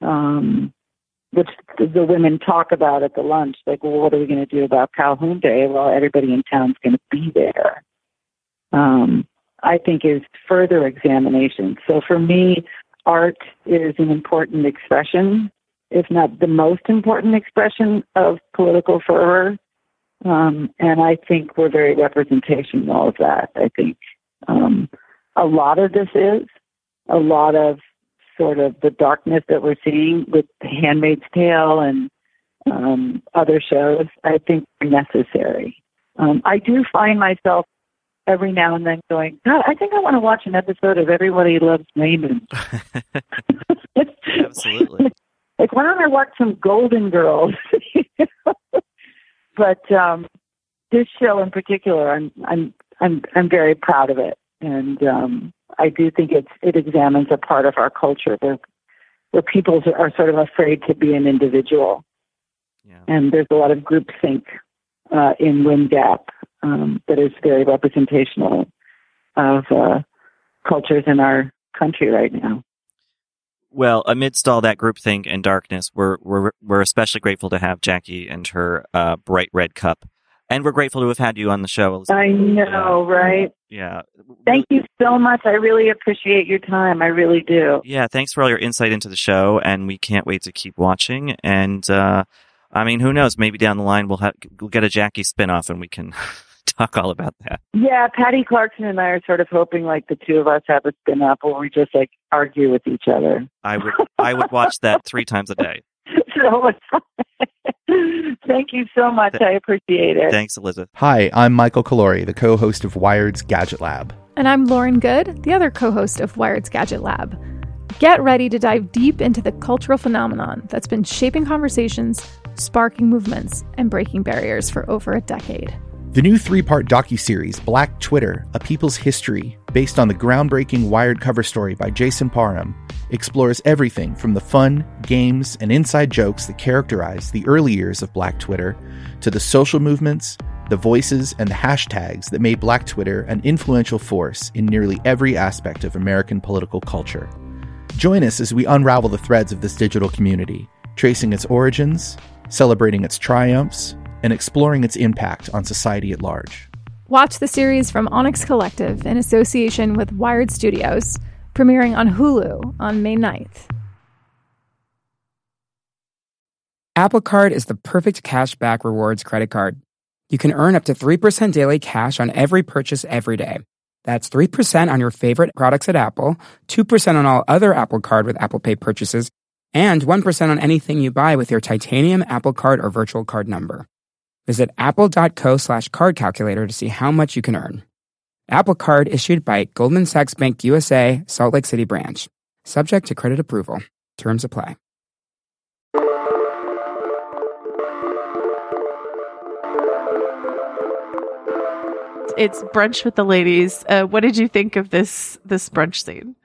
um, which the, women talk about at the lunch, like, well, what are we going to do about Calhoun Day? Well, everybody in town's going to be there. Um, I think is further examination. So for me, art is an important expression, if not the most important expression of political fervor. Um, and I think we're very representational of that. I think um, a lot of this is a lot of sort of the darkness that we're seeing with Handmaid's Tale and um, other shows. I think are necessary. Um, I do find myself every now and then going, God, I think I want to watch an episode of Everybody Loves Raymond. Absolutely. like, why don't I watch some Golden Girls? but um, this show in particular, I'm I'm I'm I'm very proud of it, and um, I do think it's it examines a part of our culture where where people are sort of afraid to be an individual, Yeah. and there's a lot of groupthink uh, in Wind Gap um, that is very representational of uh, cultures in our country right now. Well, amidst all that groupthink and darkness, we're we're we're especially grateful to have Jackie and her uh, bright red cup, and we're grateful to have had you on the show. Elizabeth. I know, right? Yeah, Thank you so much. I really appreciate your time. I really do. yeah. Thanks for all your insight into the show, and we can't wait to keep watching. And uh, I mean, who knows? Maybe down the line we'll have we'll get a Jackie spinoff, and we can talk all about that. Yeah, Patty Clarkson and I are sort of hoping like the two of us have a spin up where we just like argue with each other. I would I would watch that three times a day. so thank you so much. I appreciate it. Thanks, Elizabeth. Hi, I'm Michael Calore, the co host of Wired's Gadget Lab. And I'm Lauren Goode, the other co host of Wired's Gadget Lab. Get ready to dive deep into the cultural phenomenon that's been shaping conversations, sparking movements, and breaking barriers for over a decade. The new three part docuseries, Black Twitter A People's History, based on the groundbreaking Wired cover story by Jason Parham, explores everything from the fun, games, and inside jokes that characterized the early years of Black Twitter to the social movements, the voices, and the hashtags that made Black Twitter an influential force in nearly every aspect of American political culture. Join us as we unravel the threads of this digital community, tracing its origins, celebrating its triumphs, and exploring its impact on society at large. Watch the series from Onyx Collective in association with Wired Studios, premiering on Hulu on May 9th. Apple Card is the perfect cash back rewards credit card. You can earn up to 3% daily cash on every purchase every day. That's 3% on your favorite products at Apple, 2% on all other Apple Card with Apple Pay purchases, and 1% on anything you buy with your titanium Apple Card or virtual card number. Visit apple.co slash card calculator to see how much you can earn. Apple Card issued by Goldman Sachs Bank USA, Salt Lake City branch. Subject to credit approval. Terms apply. It's brunch with the ladies. Uh, what did you think of this this brunch scene?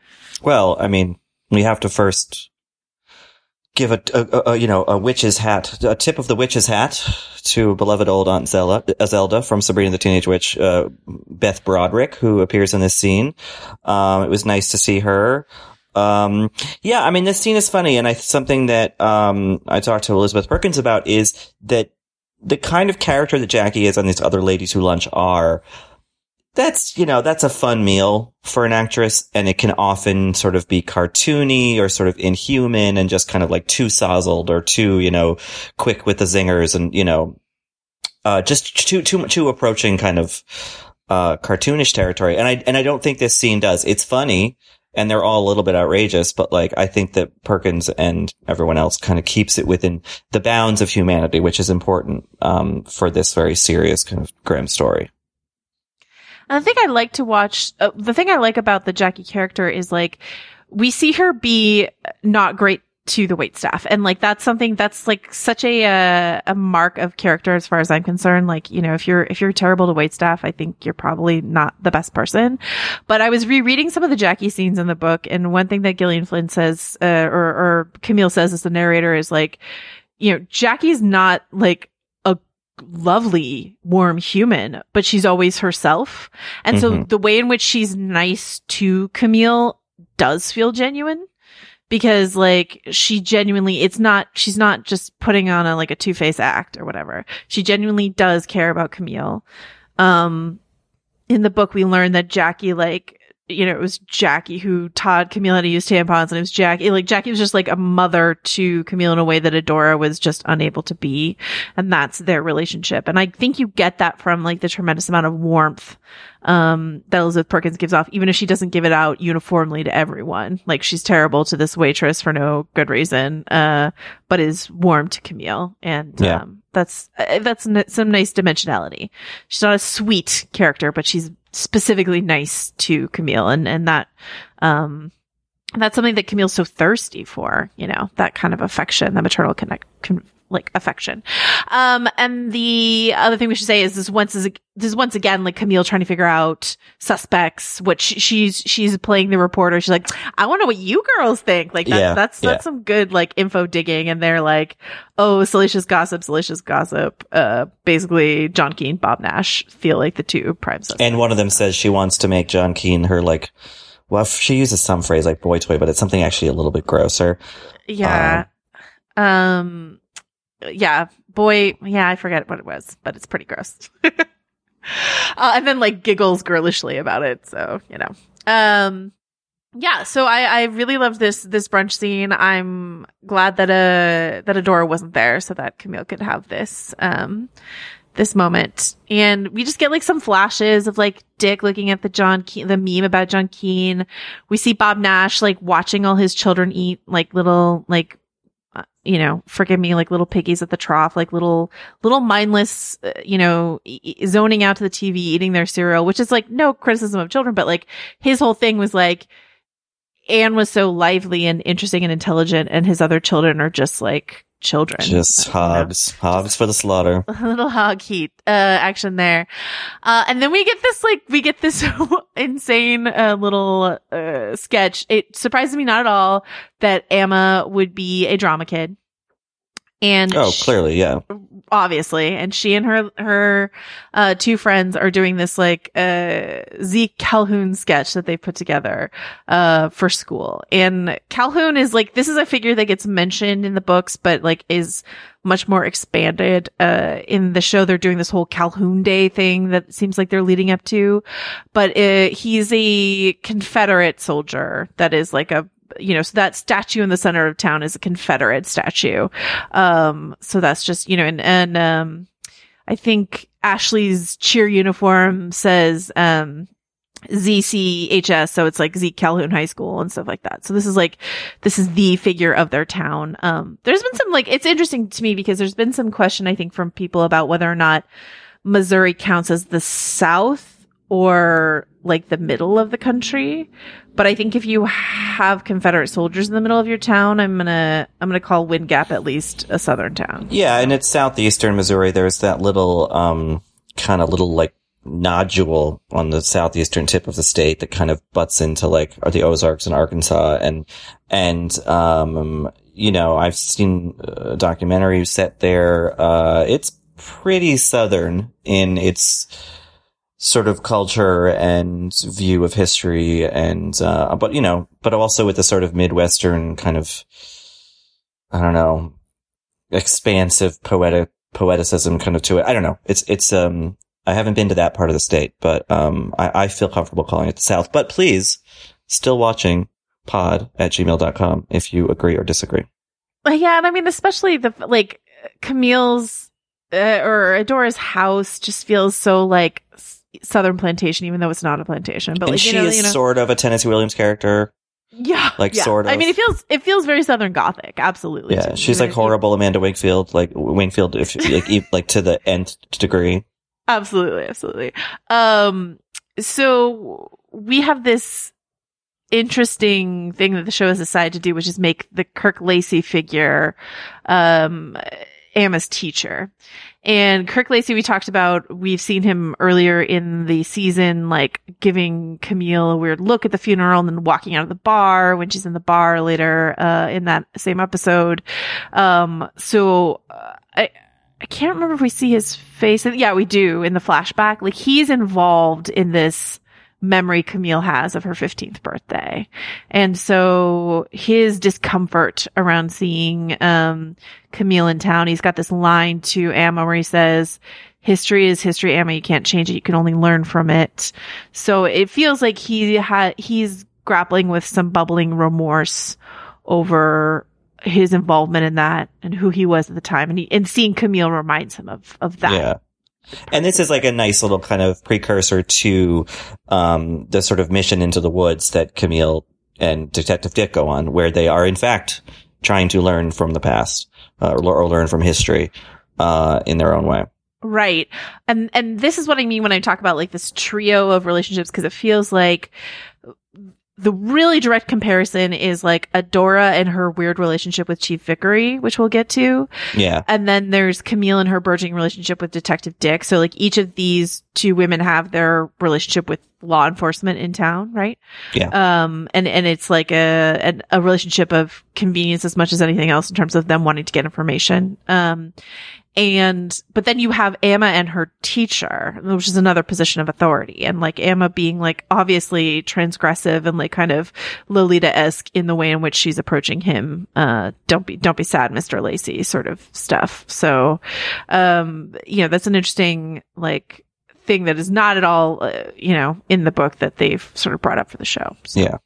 Well, I mean, we have to first give a, a, a, you know a witch's hat, a tip of the witch's hat to beloved old Aunt Zelda, Zelda from Sabrina the Teenage Witch, uh, Beth Broderick, who appears in this scene. Um, it was nice to see her. Um, yeah, I mean, this scene is funny, and I something that um, I talked to Elizabeth Perkins about is that the kind of character that Jackie is and these other ladies who lunch are that's, you know, that's a fun meal for an actress and it can often sort of be cartoony or sort of inhuman and just kind of like too sozzled or too, you know, quick with the zingers and, you know, uh, just too, too, too approaching kind of, uh, cartoonish territory. And I, and I don't think this scene does. It's funny and they're all a little bit outrageous, but like, I think that Perkins and everyone else kind of keeps it within the bounds of humanity, which is important, um, for this very serious kind of grim story. And the thing I like to watch, uh, the thing I like about the Jackie character is like, we see her be not great to the wait staff. And like, that's something that's like such a, uh, a mark of character as far as I'm concerned. Like, you know, if you're, if you're terrible to wait staff, I think you're probably not the best person. But I was rereading some of the Jackie scenes in the book. And one thing that Gillian Flynn says, uh, or, or Camille says as the narrator is like, you know, Jackie's not like lovely, warm human, but she's always herself. And mm-hmm. so the way in which she's nice to Camille does feel genuine because like she genuinely, it's not, she's not just putting on a like a two face act or whatever. She genuinely does care about Camille. Um, in the book, we learn that Jackie like you know, it was Jackie who taught Camille how to use tampons and it was Jackie, like Jackie was just like a mother to Camille in a way that Adora was just unable to be. And that's their relationship. And I think you get that from like the tremendous amount of warmth, um, that Elizabeth Perkins gives off, even if she doesn't give it out uniformly to everyone. Like she's terrible to this waitress for no good reason, uh, but is warm to Camille. And, yeah. um, that's, uh, that's n- some nice dimensionality. She's not a sweet character, but she's specifically nice to Camille and, and that, um, that's something that Camille's so thirsty for, you know, that kind of affection, that maternal connect, con- like affection. Um, and the other thing we should say is this once is, this is once again like Camille trying to figure out suspects, which she's, she's playing the reporter. She's like, I want to know what you girls think. Like that, yeah, that's, that's yeah. some good like info digging. And they're like, oh, salacious gossip, salacious gossip. Uh, basically John Keene, Bob Nash feel like the two prime suspects. And one of them says she wants to make John Keene her like, well, she uses some phrase like boy toy, but it's something actually a little bit grosser. Yeah. Um, um yeah, boy, yeah, I forget what it was, but it's pretty gross. uh, and then like giggles girlishly about it. So, you know, um, yeah, so I, I really love this, this brunch scene. I'm glad that, uh, that Adora wasn't there so that Camille could have this, um, this moment. And we just get like some flashes of like Dick looking at the John Keene, the meme about John Keene. We see Bob Nash like watching all his children eat like little like you know, forgive me, like little piggies at the trough, like little, little mindless, uh, you know, e- zoning out to the TV, eating their cereal, which is like no criticism of children, but like his whole thing was like, Ann was so lively and interesting and intelligent and his other children are just like children. Just hogs, hogs for the slaughter. A little hog heat uh, action there, uh, and then we get this like we get this insane uh, little uh, sketch. It surprises me not at all that Amma would be a drama kid. And oh, clearly, yeah, obviously. And she and her her uh, two friends are doing this like uh, Zeke Calhoun sketch that they put together uh, for school. And Calhoun is like this is a figure that gets mentioned in the books, but like is much more expanded uh, in the show. They're doing this whole Calhoun Day thing that seems like they're leading up to, but uh, he's a Confederate soldier that is like a you know, so that statue in the center of town is a Confederate statue. Um, so that's just, you know, and, and, um, I think Ashley's cheer uniform says, um, ZCHS, so it's like Zeke Calhoun High School and stuff like that. So this is like, this is the figure of their town. Um, there's been some like, it's interesting to me because there's been some question, I think, from people about whether or not Missouri counts as the South or like the middle of the country. But I think if you have Confederate soldiers in the middle of your town, I'm gonna I'm gonna call Wind Gap at least a southern town. Yeah, and it's southeastern Missouri. There's that little um kind of little like nodule on the southeastern tip of the state that kind of butts into like the Ozarks and Arkansas and and um you know I've seen a documentary set there. Uh, it's pretty southern in its sort of culture and view of history and uh, but you know but also with the sort of midwestern kind of I don't know expansive poetic poeticism kind of to it. I don't know. It's it's um I haven't been to that part of the state, but um, I, I feel comfortable calling it the South. But please, still watching pod at gmail.com if you agree or disagree. Yeah, and I mean, especially the like Camille's uh, or Adora's house just feels so like Southern plantation, even though it's not a plantation. But and like, she you know, is you know, sort of a Tennessee Williams character. Yeah, like yeah. sort of. I mean, it feels it feels very Southern Gothic. Absolutely. Yeah, she's like horrible Amanda Wingfield, like Wingfield, if like like to the nth degree. Absolutely, absolutely. Um, so we have this interesting thing that the show has decided to do, which is make the Kirk Lacey figure, um, Amma's teacher. And Kirk Lacey, we talked about, we've seen him earlier in the season, like giving Camille a weird look at the funeral and then walking out of the bar when she's in the bar later, uh, in that same episode. Um, so, uh, I, I can't remember if we see his face. Yeah, we do in the flashback. Like he's involved in this memory Camille has of her 15th birthday. And so his discomfort around seeing, um, Camille in town, he's got this line to Amma where he says, history is history, Amma. You can't change it. You can only learn from it. So it feels like he had, he's grappling with some bubbling remorse over his involvement in that and who he was at the time. And he, and seeing Camille reminds him of, of that. Yeah. And this is like a nice little kind of precursor to, um, the sort of mission into the woods that Camille and Detective Dick go on, where they are in fact trying to learn from the past, uh, or, learn from history, uh, in their own way. Right. And, and this is what I mean when I talk about like this trio of relationships, because it feels like the really direct comparison is like Adora and her weird relationship with Chief Vickery, which we'll get to. Yeah. And then there's Camille and her burgeoning relationship with Detective Dick. So like each of these two women have their relationship with law enforcement in town, right? Yeah. Um, and, and it's like a, a, a relationship of convenience as much as anything else in terms of them wanting to get information. Um, and, but then you have Amma and her teacher, which is another position of authority. And like Amma being like obviously transgressive and like kind of Lolita-esque in the way in which she's approaching him. Uh, don't be, don't be sad, Mr. Lacey sort of stuff. So, um, you know, that's an interesting, like, thing that is not at all, uh, you know, in the book that they've sort of brought up for the show. So. Yeah.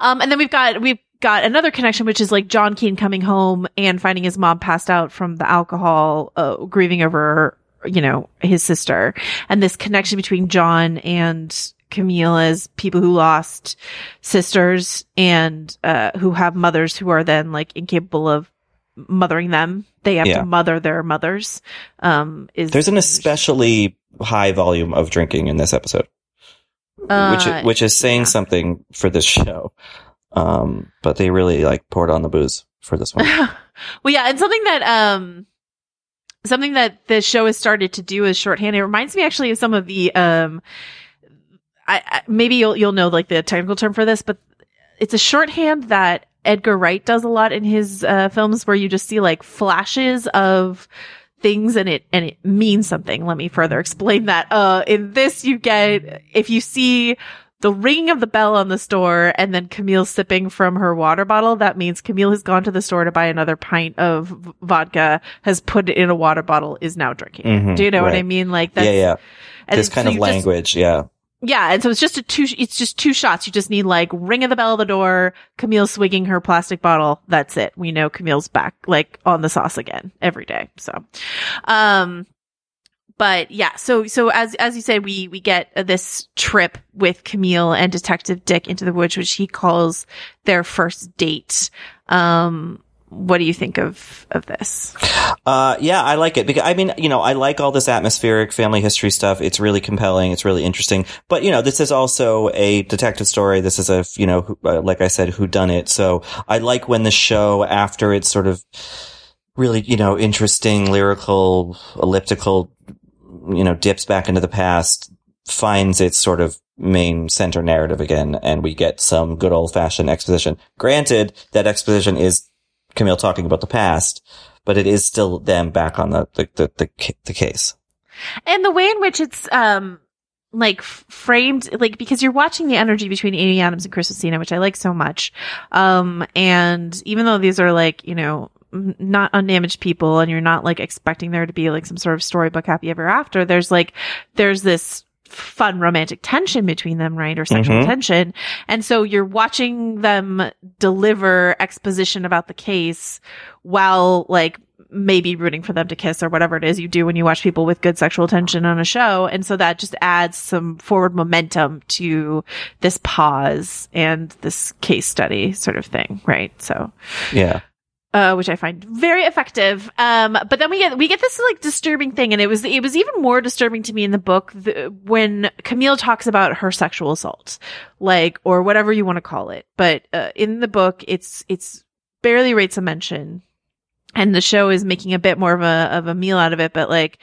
Um, and then we've got, we've got another connection, which is like John Keene coming home and finding his mom passed out from the alcohol, uh, grieving over, you know, his sister and this connection between John and Camille as people who lost sisters and, uh, who have mothers who are then like incapable of mothering them. They have Yeah. to mother their mothers. Um, is There's an especially high volume of drinking in this episode, which Uh, which is saying something for this show. Um, but they really like poured on the booze for this one. well, yeah, and something that um something that the show has started to do is shorthand. It reminds me actually of some of the um I, I maybe you'll you'll know like the technical term for this, but it's a shorthand that Edgar Wright does a lot in his uh, films where you just see like flashes of things and it and it means something. Let me further explain that. Uh in this you get if you see the ringing of the bell on the store and then Camille sipping from her water bottle, that means Camille has gone to the store to buy another pint of v- vodka, has put it in a water bottle, is now drinking. it. Mhm, Do you know what I mean? Like that's yeah, yeah. and This so kind of you just- language, yeah. yeah, and so it's just a two. It's just two shots. You just need like ring of the bell of the door. Camille swigging her plastic bottle. That's it. We know Camille's back, like on the sauce again every day. So, um, but yeah, so so as as you said, we we get uh, this trip with Camille and Detective Dick into the woods, which he calls their first date. Um, what do you think of of this? Uh, yeah, I like it because I mean, you know, I like all this atmospheric family history stuff. It's really compelling. It's really interesting. But you know, this is also a detective story. This is a you know, uh, like I said, who done it. So I like when the show after it's sort of really you know interesting lyrical elliptical you know dips back into the past finds its sort of main center narrative again and we get some good old fashioned exposition granted that exposition is Camille talking about the past, but it is still them back on the, the, the, the, the case. And the way in which it's, um, like framed, like, because you're watching the energy between Amy Adams and Chris Messina, which I like so much. Um, and even though these are like, you know, not undamaged people and you're not like expecting there to be like some sort of storybook happy ever after, there's like, there's this fun romantic tension between them, right? Or sexual mm-hmm. tension. And so you're watching them deliver exposition about the case while like maybe rooting for them to kiss or whatever it is you do when you watch people with good sexual tension on a show. And so that just adds some forward momentum to this pause and this case study sort of thing, right? So yeah uh, which I find very effective. Um, but then we get we get this like disturbing thing, and it was it was even more disturbing to me in the book the, when Camille talks about her sexual assault, like or whatever you want to call it. But uh, in the book, it's it's barely rates a mention, and the show is making a bit more of a of a meal out of it. But like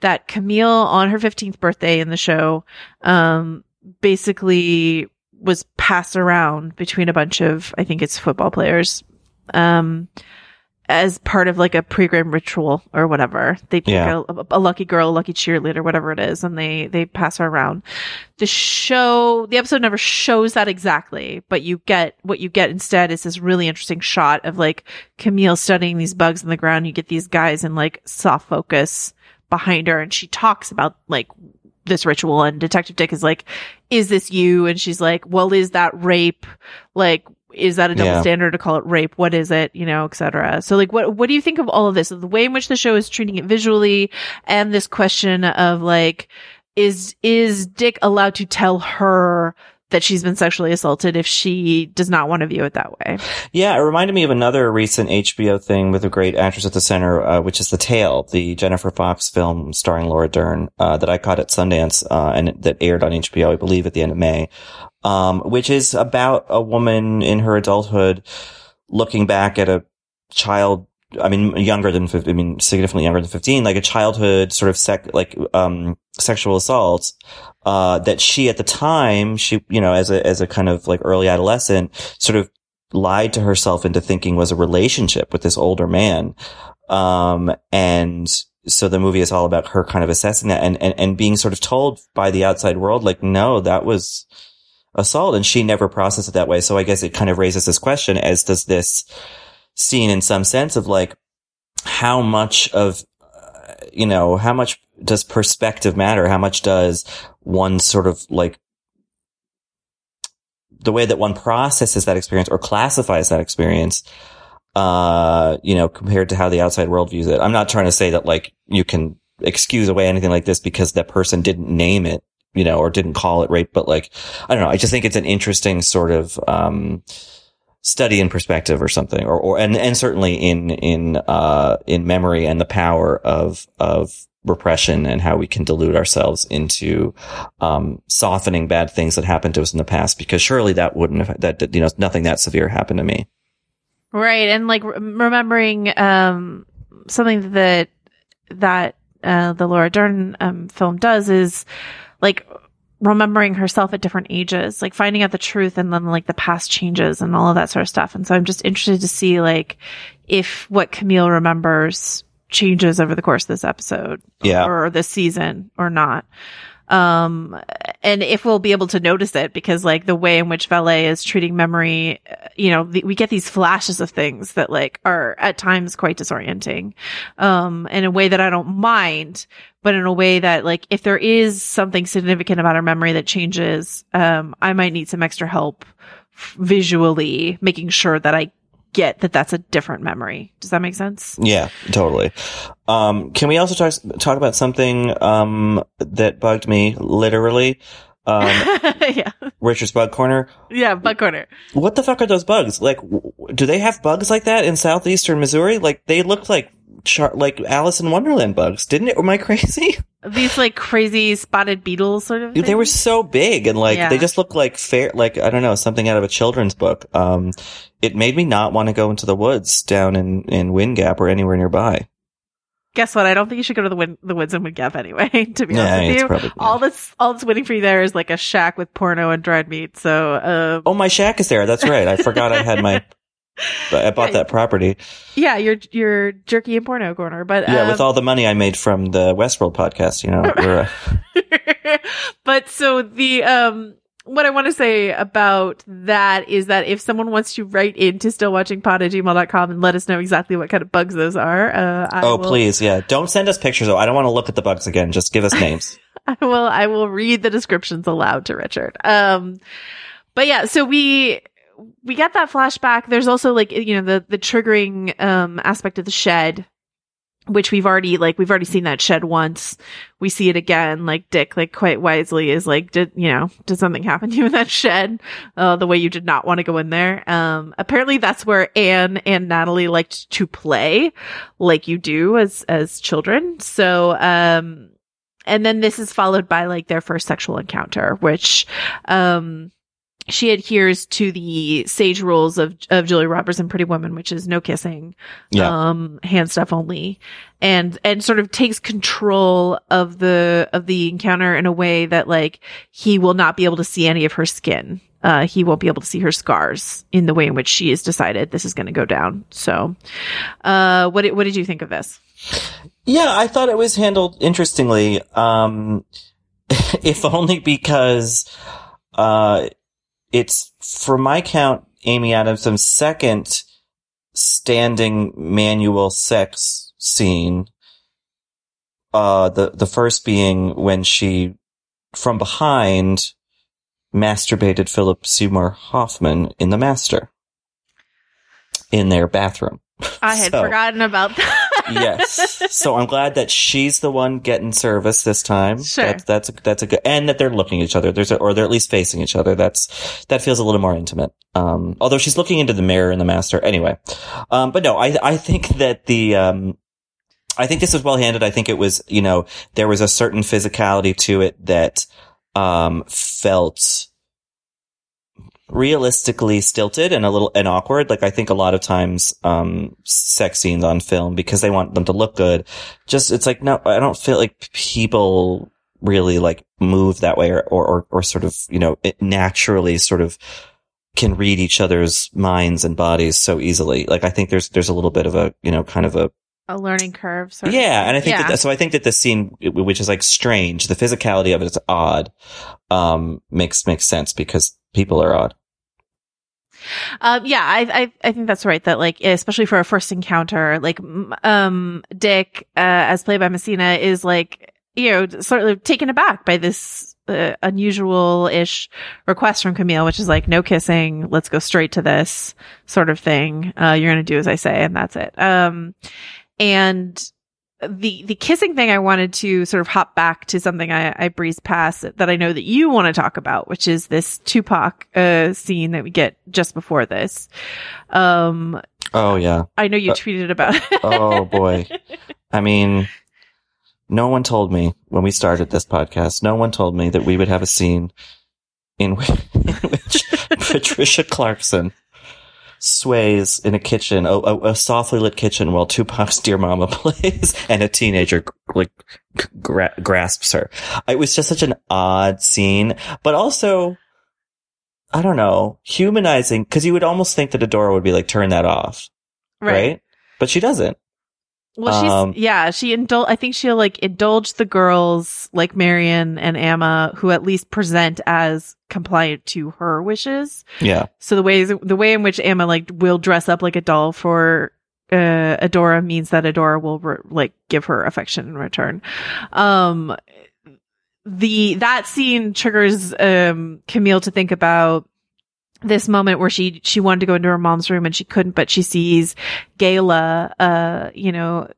that Camille on her fifteenth birthday in the show, um, basically was passed around between a bunch of I think it's football players um, as part of like a program ritual or whatever. They pick yeah. a, a, lucky girl, a lucky cheerleader, whatever it is, and they they pass her around. The show, the episode never shows that exactly, but you get what you get instead is this really interesting shot of like Camille studying these bugs in the ground. You get these guys in like soft focus behind her, and she talks about like this ritual and detective dick is like is this you and she's like well is that rape like is that a double yeah. standard to call it rape? What is it? You know, etc. So like, what, what do you think of all of this? The way in which the show is treating it visually and this question of like, is, is Dick allowed to tell her that she's been sexually assaulted if she does not want to view it that way. Yeah, it reminded me of another recent HBO thing with a great actress at the center, uh, which is The Tale, the Jennifer Fox film starring Laura Dern, uh, that I caught at Sundance, uh, and that aired on HBO, I believe, at the end of May um, which is about a woman in her adulthood looking back at a child. I mean, younger than, I mean, significantly younger than 15, like a childhood sort of sec, like, um, sexual assault, uh, that she at the time, she, you know, as a, as a kind of like early adolescent, sort of lied to herself into thinking was a relationship with this older man. Um, and so the movie is all about her kind of assessing that and, and, and being sort of told by the outside world, like, no, that was, assault and she never processed it that way. So I guess it kind of raises this question as does this scene in some sense of like how much of, uh, you know, how much does perspective matter? How much does one sort of like the way that one processes that experience or classifies that experience, uh, you know, compared to how the outside world views it. I'm not trying to say that like you can excuse away anything like this because that person didn't name it you know, or didn't call it rape, but like, I don't know. I just think it's an interesting sort of, um, study in perspective or something, or, or, and, and certainly in, in, uh, in memory and the power of, of repression and how we can delude ourselves into, um, softening bad things that happened to us in the past, because surely that wouldn't have, that, you know, nothing that severe happened to me. Right. And like remembering, um, something that, that, uh, the Laura Dern, um, film does is, like remembering herself at different ages, like finding out the truth and then like the past changes and all of that sort of stuff. And so I'm just interested to see like if what Camille remembers changes over the course of this episode yeah. or this season or not. Um, and if we'll be able to notice it because like the way in which Vallée is treating memory, you know, we get these flashes of things that like are at times quite disorienting, um, in a way that I don't mind, but in a way that like if there is something significant about our memory that changes, um, I might need some extra help visually making sure that I get that that's a different memory. Does that make sense? Yeah, totally. Um, can we also talk talk about something um, that bugged me literally? Um, yeah. Richard's bug corner. Yeah, bug corner. What the fuck are those bugs? Like, w- do they have bugs like that in southeastern Missouri? Like, they look like char- like Alice in Wonderland bugs, didn't it? Am I crazy? These like crazy spotted beetles, sort of. They were so big and like Yeah. they just look like fair, like I don't know, something out of a children's book. Um, it made me not want to go into the woods down in in Wind Gap or anywhere nearby. Guess what? I don't think you should go to the win- the woods in Wind Gap anyway. To be Yeah, honest with you, all that's all that's waiting for you there is like a shack with porno and dried meat. So, um, Oh, my shack is there. That's right. I forgot I had my. I bought that property. yeah, your your jerky and porno corner. But Yeah, um, with all the money I made from the Westworld podcast, you know, uh, but so the um what I want to say about that is that if someone wants to write into stillwatchingpod at gmail.com and let us know exactly what kind of bugs those are, uh, I oh, will, please, yeah. Don't send us pictures though. I don't want to look at the bugs again. Just give us names. I will, I will read the descriptions aloud to Richard. Um, but yeah, so we, we get that flashback. There's also like, you know, the, the triggering, um, aspect of the shed, which we've already, like, we've already seen that shed once. We see it again, like Dick, like quite wisely is like, did, you know, did something happen to you in that shed? Uh, the way you did not want to go in there. Um, apparently that's where Ann and Natalie liked to play like you do as, as children. So, um, and then this is followed by like their first sexual encounter, which, um, she adheres to the sage rules of of Julia Roberts and Pretty Woman, which is no kissing, Yeah. um, hand stuff only, and and sort of takes control of the of the encounter in a way that like he will not be able to see any of her skin. Uh, he won't be able to see her scars in the way in which she has decided this is going to go down. So, uh, what did, what did you think of this? Yeah, I thought it was handled interestingly. Um, if only because, uh, it's, for my count, Amy Adams's second standing manual sex scene. Uh, the, the first being when she, from behind, masturbated Philip Seymour Hoffman in The Master. In their bathroom. I had So- forgotten about that. Yes. So I'm glad that she's the one getting service this time. Sure. That's that's a, that's a good, and that they're looking at each other. There's a, or they're at least facing each other. That's that feels a little more intimate. Um, although she's looking into the mirror in the master anyway. Um, but no, I I think that the um. I think this was well handled. I think it was, you know, there was a certain physicality to it that, um, felt realistically stilted and a little and awkward. Like I think a lot of times, um, sex scenes on film because they want them to look good. Just it's like no, I don't feel like people really like move that way or or or, or sort of you know naturally sort of can read each other's minds and bodies so easily. Like I think there's there's a little bit of a you know kind of a A learning curve. Sort of yeah, and I think Yeah. that so I think that the scene, which is like strange, the physicality of it is odd, um, makes makes sense because people are odd. Um, yeah, I, I, I think that's right. That like, especially for a first encounter, like, um, Dick, uh, as played by Messina is like, you know, sort of taken aback by this, uh, unusual-ish request from Camille, which is like, no kissing, let's go straight to this sort of thing. Uh, you're going to do as I say, and that's it. Um, and the the kissing thing I wanted to sort of hop back to something I, I breezed past that I know that you want to talk about, which is this Tupac uh scene that we get just before this. Um Oh yeah. I know you Uh, tweeted about it. Oh boy. I mean, no one told me when we started this podcast. No one told me that we would have a scene in which, in which Patricia Clarkson sways in a kitchen, a, a, a softly lit kitchen, while Tupac's "Dear Mama" plays, and a teenager like gra- grasps her. It was just such an odd scene, but also. I don't know, humanizing, because you would almost think that Adora would be like, turn that off. Right. But she doesn't. Well, she's Um, yeah, she indulge. I think she'll like indulge the girls like Marian and Amma, who at least present as compliant to her wishes. Yeah. So the ways the way in which Amma like will dress up like a doll for uh Adora means that Adora will re- like give her affection in return. Um the that scene triggers um Camille to think about this moment where she she wanted to go into her mom's room and she couldn't, but she sees Gayla, uh, you know,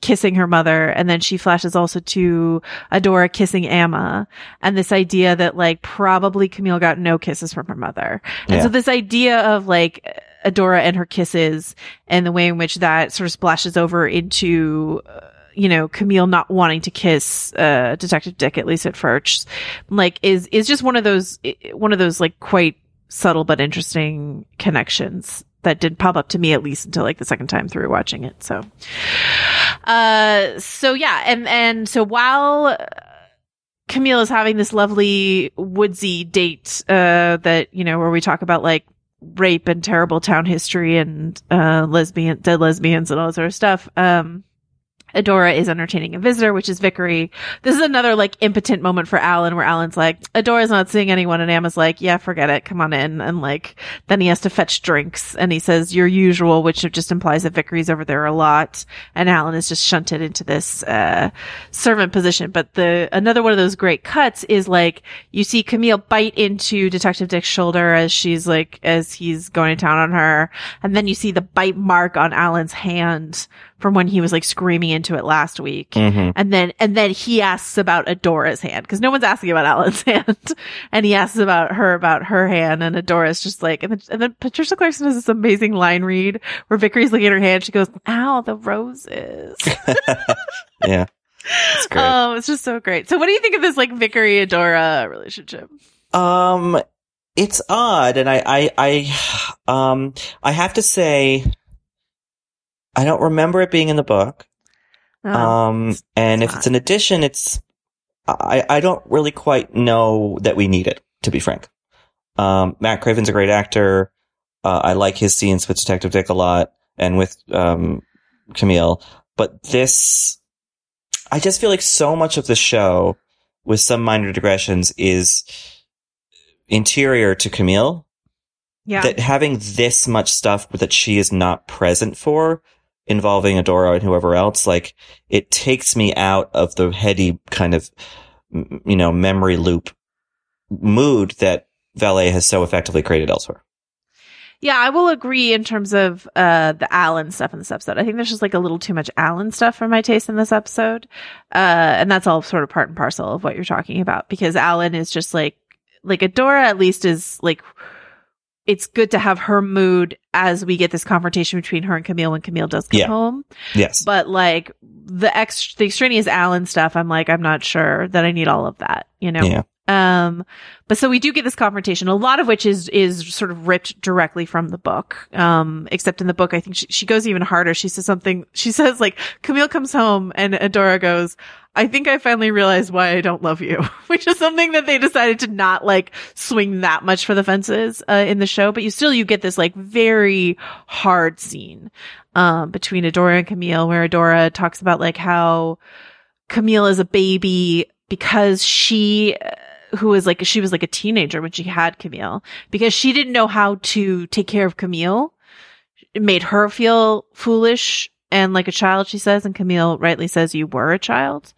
kissing her mother, and then she flashes also to Adora kissing Amma, and this idea that like probably Camille got no kisses from her mother, and Yeah. so this idea of like Adora and her kisses and the way in which that sort of splashes over into. Uh, you know, Camille not wanting to kiss, uh, Detective Dick, at least at first, like, is, is just one of those, one of those, like, quite subtle but interesting connections that did pop up to me at least until like the second time through watching it. So, uh, so yeah, and and so while Camille is having this lovely woodsy date, uh, that you know where we talk about like rape and terrible town history and uh lesbian dead lesbians and all sort of stuff. Um, Adora is entertaining a visitor, which is Vickery. This is another like impotent moment for Alan where Alan's like, Adora's not seeing anyone. And Amma's like, yeah, forget it. Come on in. And like, then he has to fetch drinks and he says, your usual, which just implies that Vickery's over there a lot. And Alan is just shunted into this, uh, servant position. But the, another one of those great cuts is like, you see Camille bite into Detective Dick's shoulder as she's like, as he's going to town on her. And then you see the bite mark on Alan's hand from when he was like screaming into it last week. Mhm. And then, and then he asks about Adora's hand because no one's asking about Alan's hand. and he asks about her, about her hand and Adora's just like, and then, and then Patricia Clarkson has this amazing line read where Vickery's looking at her hand. She goes, ow, the roses. yeah. It's great. Oh, it's just so great. So what do you think of this like Vickery Adora relationship? Um, it's odd, and I, I, I, um, I have to say, I don't remember it being in the book. Oh, um, and if it's an addition, it's, I, I don't really quite know that we need it, to be frank. Um, Matt Craven's a great actor. Uh, I like his scenes with Detective Dick a lot and with, um, Camille, but this, I just feel like so much of the show with some minor digressions is interior to Camille Yeah. that having this much stuff that she is not present for involving Adora and whoever else, like it takes me out of the heady kind of, you know, memory loop mood that Vallée has so effectively created elsewhere. Yeah, I will agree in terms of uh the Alan stuff in this episode. I think there's just like a little too much Alan stuff for my taste in this episode. Uh and that's all sort of part and parcel of what you're talking about because Alan is just like like Adora at least is like it's good to have her mood as we get this confrontation between her and Camille when Camille does come Yeah. home. Yes. But like the ex the extraneous Alan stuff, I'm like, I'm not sure that I need all of that, you know? Yeah. Um, but so we do get this confrontation, a lot of which is, is sort of ripped directly from the book. Um, except in the book, I think she, she goes even harder. She says something, she says like, Camille comes home and Adora goes, I think I finally realized why I don't love you, which is something that they decided to not like swing that much for the fences, uh, in the show. But you still, you get this like very hard scene, um, between Adora and Camille where Adora talks about like how, Camille is a baby because she, uh, who was like, she was like a teenager when she had Camille because she didn't know how to take care of Camille. It made her feel foolish and like a child, she says, and Camille rightly says you were a child.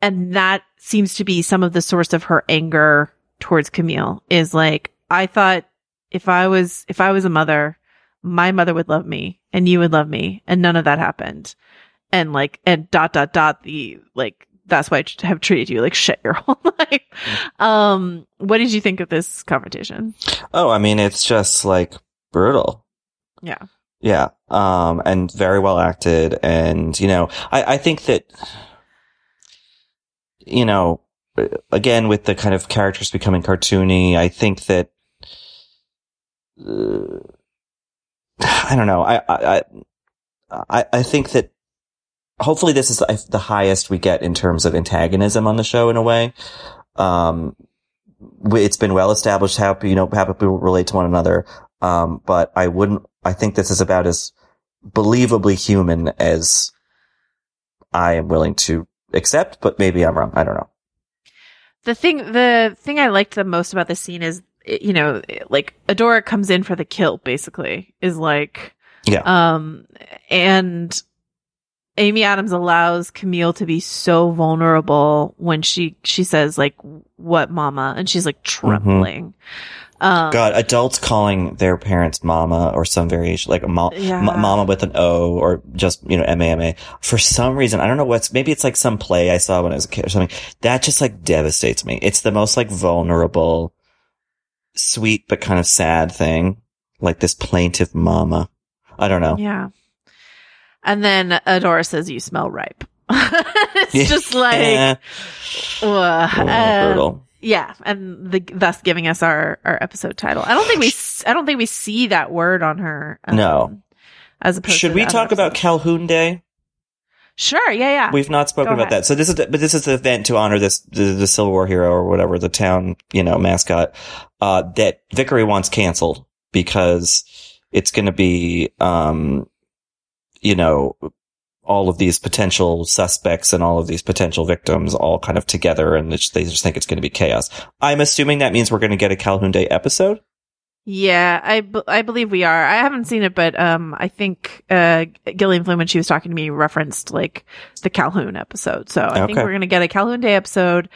And that seems to be some of the source of her anger towards Camille is like, I thought if I was, if I was a mother, my mother would love me and you would love me and none of that happened. And like, and dot, dot, dot, the like, that's why I have treated you like shit your whole life. Um, what did you think of this confrontation? Oh, I mean, it's just like brutal. Yeah. Yeah. Um, and very well acted. And, you know, I, I think that, you know, again, with the kind of characters becoming cartoony, I think that, uh, I don't know. I, I, I, I think that hopefully this is the highest we get in terms of antagonism on the show in a way. Um, it's been well established how, you know, how people relate to one another. Um, but I wouldn't, I think this is about as believably human as I am willing to accept, but maybe I'm wrong. I don't know. The thing, the thing I liked the most about this scene is, you know, like Adora comes in for the kill, basically, is like, yeah. Um, and Amy Adams allows Camille to be so vulnerable when she, she says like, what mama? And she's like trembling. Um, God, adults calling their parents mama or some variation, like a mo- Yeah. m- mama with an O or just, you know, M-A-M-A. For some reason, I don't know what's, maybe it's like some play I saw when I was a kid or something. That just like devastates me. It's the most like vulnerable, sweet, but kind of sad thing. Like this plaintive mama. I don't know. Yeah. And then Adora says, "You smell ripe." it's just like, ugh. Uh, brutal. yeah, and the, thus giving us our our episode title. I don't think we I don't think we see that word on her. um, No. as opposed. Should we talk about Calhoun Day? Sure. Yeah. Yeah. We've not spoken Go about ahead. that. So this is, the, but this is the event to honor this, the, the Civil War hero or whatever, the town, you know, mascot, uh, that Vickery wants canceled because it's going to be, um, you know, all of these potential suspects and all of these potential victims all kind of together and they just think it's going to be chaos. I'm assuming that means we're going to get a Calhoun Day episode. Yeah, I, b- I believe we are. I haven't seen it, but um, I think uh, Gillian Flynn, when she was talking to me, referenced like the Calhoun episode. So I think we're gonna get a Calhoun Day episode.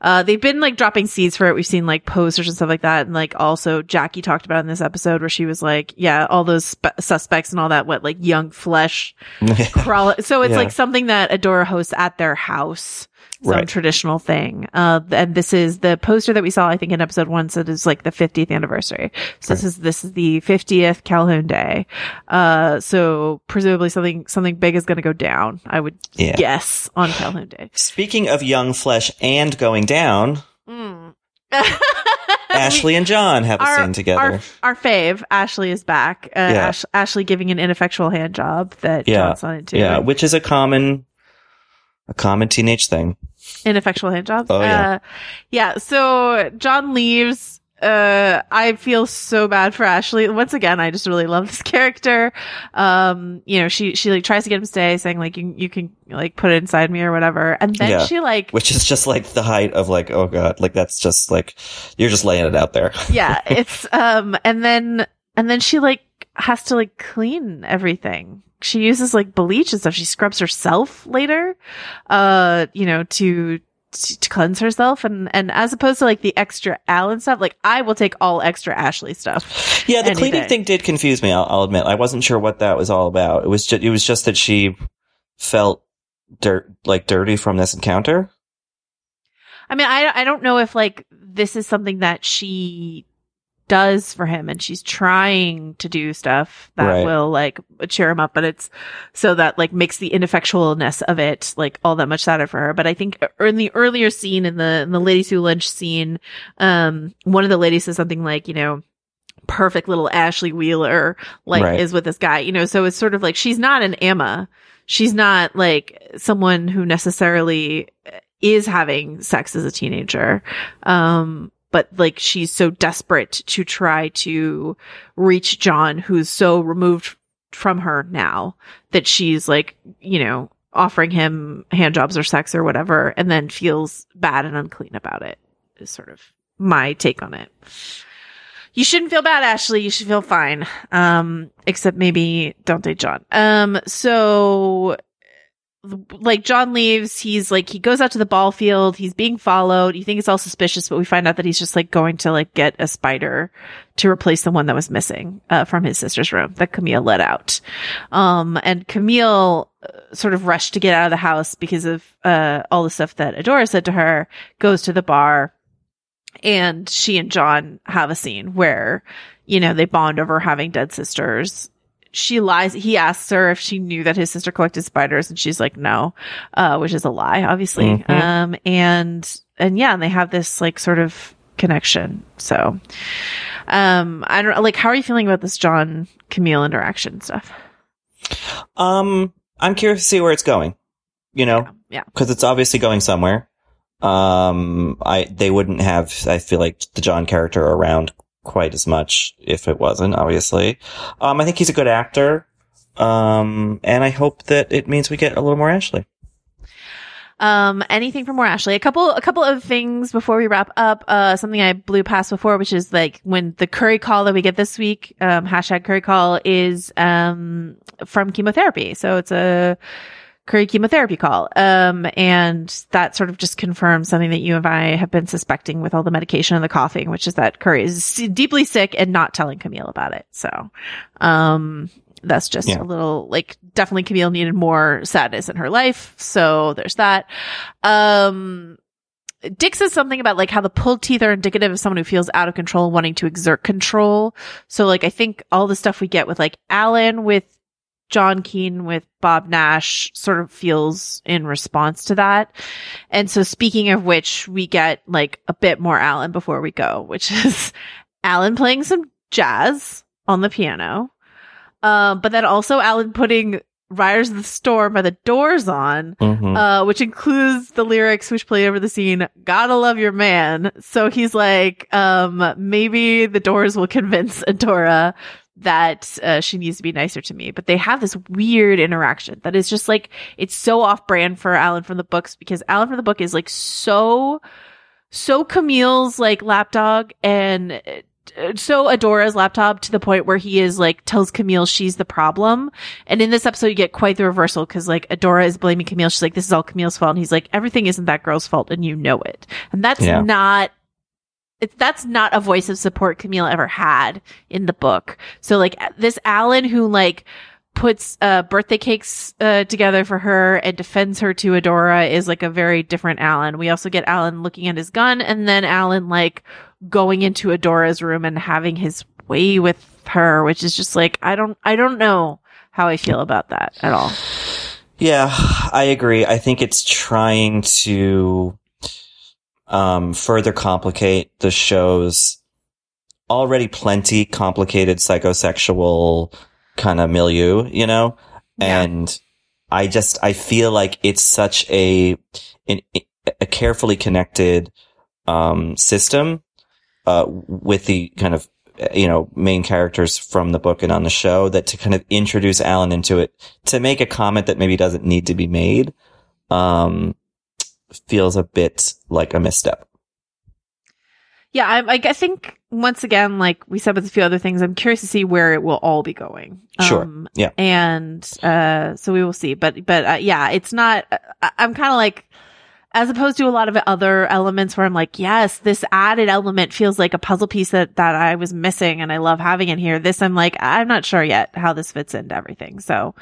Uh, they've been like dropping seeds for it. We've seen like posters and stuff like that, and like also Jackie talked about in this episode where she was like, yeah, all those spe- suspects and all that, what like young flesh crawl. So it's Yeah. like something that Adora hosts at their house. Some Right. traditional thing. Uh, and this is the poster that we saw, I think in episode one said is like the 50th anniversary. So this is, this is the 50th Calhoun Day. Uh, so presumably something, something big is going to go down. I would Yeah. guess on Calhoun Day. Speaking of young flesh and going down, Ashley and John have a our, scene together. Our, our fave, Ashley is back. Uh, Yeah. Ash, Ashley giving an ineffectual hand job that yeah. John's not into. Yeah, which is a common, a common teenage thing. Ineffectual hand jobs. Oh, yeah. Uh, yeah. So John leaves. Uh, I feel so bad for Ashley. Once again, I just really love this character. Um, you know, she, she like tries to get him to stay saying like, you, you can like put it inside me or whatever. And then yeah. she like, which is just like the height of like, oh god, like that's just like, you're just laying it out there. yeah, it's, um, and then, and then she like has to like clean everything. She uses like bleach and stuff. She scrubs herself later, uh, you know, to, to, cleanse herself. And, and as opposed to like the extra Alan stuff, like I will take all extra Ashley stuff. Yeah, the cleaning day. thing did confuse me. I'll, I'll admit, I wasn't sure what that was all about. It was just, it was just that she felt dirt, like dirty from this encounter. I mean, I, I don't know if like this is something that she does for him and she's trying to do stuff that Right. will like cheer him up, but it's so that like makes the ineffectualness of it like all that much sadder for her. But I think in the earlier scene in the, in the Lady Sue Lynch scene, um, one of the ladies says something like, you know, perfect little Ashley Wheeler, like Right. is with this guy, you know, so it's sort of like she's not an Amma. She's not like someone who necessarily is having sex as a teenager. Um, but like she's so desperate to try to reach John, who's so removed from her now that she's like, you know, offering him hand jobs or sex or whatever, and then feels bad and unclean about it. Is sort of my take on it. You shouldn't feel bad, Ashley. You should feel fine. Um, except maybe don't date John. Um, so like John leaves, he's like he goes out to the ball field, he's being followed. You think it's all suspicious, but we find out that he's just like going to like get a spider to replace the one that was missing uh, from his sister's room that Camille let out. Um and Camille uh, sort of rushed to get out of the house because of uh all the stuff that Adora said to her, goes to the bar and she and John have a scene where you know they bond over having dead sisters she lies. He asks her if she knew that his sister collected spiders, and she's like, no, uh, which is a lie, obviously. Mhm. Um, and and yeah, and they have this like sort of connection. So, um, I don't like. How are you feeling about this John Camille interaction stuff? Um, I'm curious to see where it's going. You know, Yeah. because it's obviously going somewhere. Um, I they wouldn't have. I feel like the John character around quite as much if it wasn't. Obviously, um, I think he's a good actor. Um, and I hope that it means we get a little more Ashley. Um, anything from more Ashley? A couple, a couple of things before we wrap up. Uh, something I blew past before, which is like when the curry call that we get this week, um, hashtag curry call is, um, from chemotherapy. So it's a Curry chemotherapy call. Um, and that sort of just confirms something that you and I have been suspecting with all the medication and the coughing, which is that Curry is deeply sick and not telling Camille about it. So, um, that's just yeah. a little like definitely Camille needed more sadness in her life. So there's that. Um, Dick says something about like how the pulled teeth are indicative of someone who feels out of control, wanting to exert control. So like I think all the stuff we get with like Alan with John Keene with Bob Nash sort of feels in response to that. And so speaking of which, we get like a bit more Alan before we go, which is Alan playing some jazz on the piano. Um, but then also Alan putting Riders of the Storm by the Doors on, mm-hmm. uh, which includes the lyrics which play over the scene, Gotta Love Your Man. So he's like, um, maybe the Doors will convince Adora that uh, she needs to be nicer to me. But they have this weird interaction that is just like, it's so off brand for Alan from the books because Alan from the book is like so, so Camille's like lapdog and so Adora's laptop to the point where he is like tells Camille she's the problem. And in this episode, you get quite the reversal because like Adora is blaming Camille. She's like, this is all Camille's fault. And he's like, everything isn't that girl's fault. And you know it. And that's yeah. not, it's, that's not a voice of support Camille ever had in the book. So like this Alan who like, puts uh, birthday cakes uh, together for her and defends her to Adora is like a very different Alan. We also get Alan looking at his gun and then Alan like going into Adora's room and having his way with her, which is just like, I don't, I don't know how I feel about that at all. Yeah, I agree. I think it's trying to, um, further complicate the show's already plenty complicated psychosexual kind of milieu, you know? Yeah. And I just, I feel like it's such a, an, a carefully connected, um, system uh, with the kind of you know main characters from the book and on the show that to kind of introduce Alan into it to make a comment that maybe doesn't need to be made um, feels a bit like a misstep. Yeah, I, I think once again, like we said with a few other things, I'm curious to see where it will all be going. Sure. Um, yeah. And uh, so we will see. But but uh, yeah, it's not. I, I'm kind of like as opposed to a lot of other elements where I'm like, yes, this added element feels like a puzzle piece that, that I was missing and I love having it here. This, I'm like, I'm not sure yet how this fits into everything. So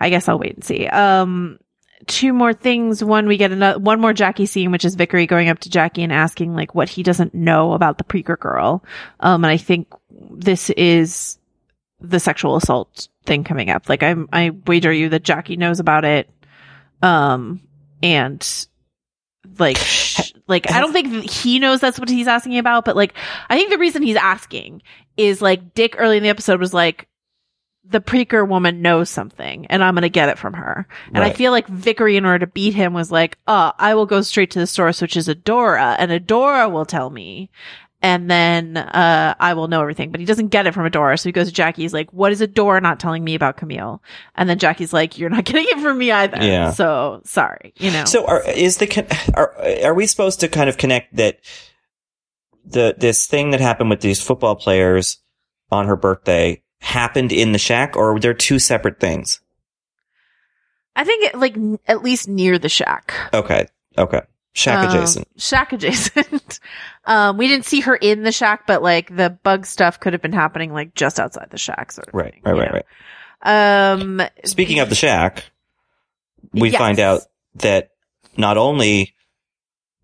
I guess I'll wait and see. Um, two more things. One, we get another, one more Jackie scene, which is Vickery going up to Jackie and asking like what he doesn't know about the Preaker girl. Um, and I think this is the sexual assault thing coming up. Like I'm, I wager you that Jackie knows about it. Um, and like like I don't think he knows that's what he's asking about, but like I think the reason he's asking is like Dick early in the episode was like the preaker woman knows something and I'm going to get it from her. And right. I feel like Vickery in order to beat him was like, "Oh, I will go straight to the source which is Adora and Adora will tell me." and then uh, I will know everything. But he doesn't get it from Adora, so he goes to Jackie. He's like, "What is Adora not telling me about Camille?" And then Jackie's like, "You're not getting it from me either." Yeah. So sorry, you know. So are, is the are are we supposed to kind of connect that the this thing that happened with these football players on her birthday happened in the shack, or were there two separate things? I think it, like at least near the shack. Okay. Okay. Shack um, adjacent. Shack adjacent. um, we didn't see her in the shack, but like the bug stuff could have been happening like just outside the shack, sort of. Right, thing, right, right, know? right. Um, speaking of the shack, we yes. find out that not only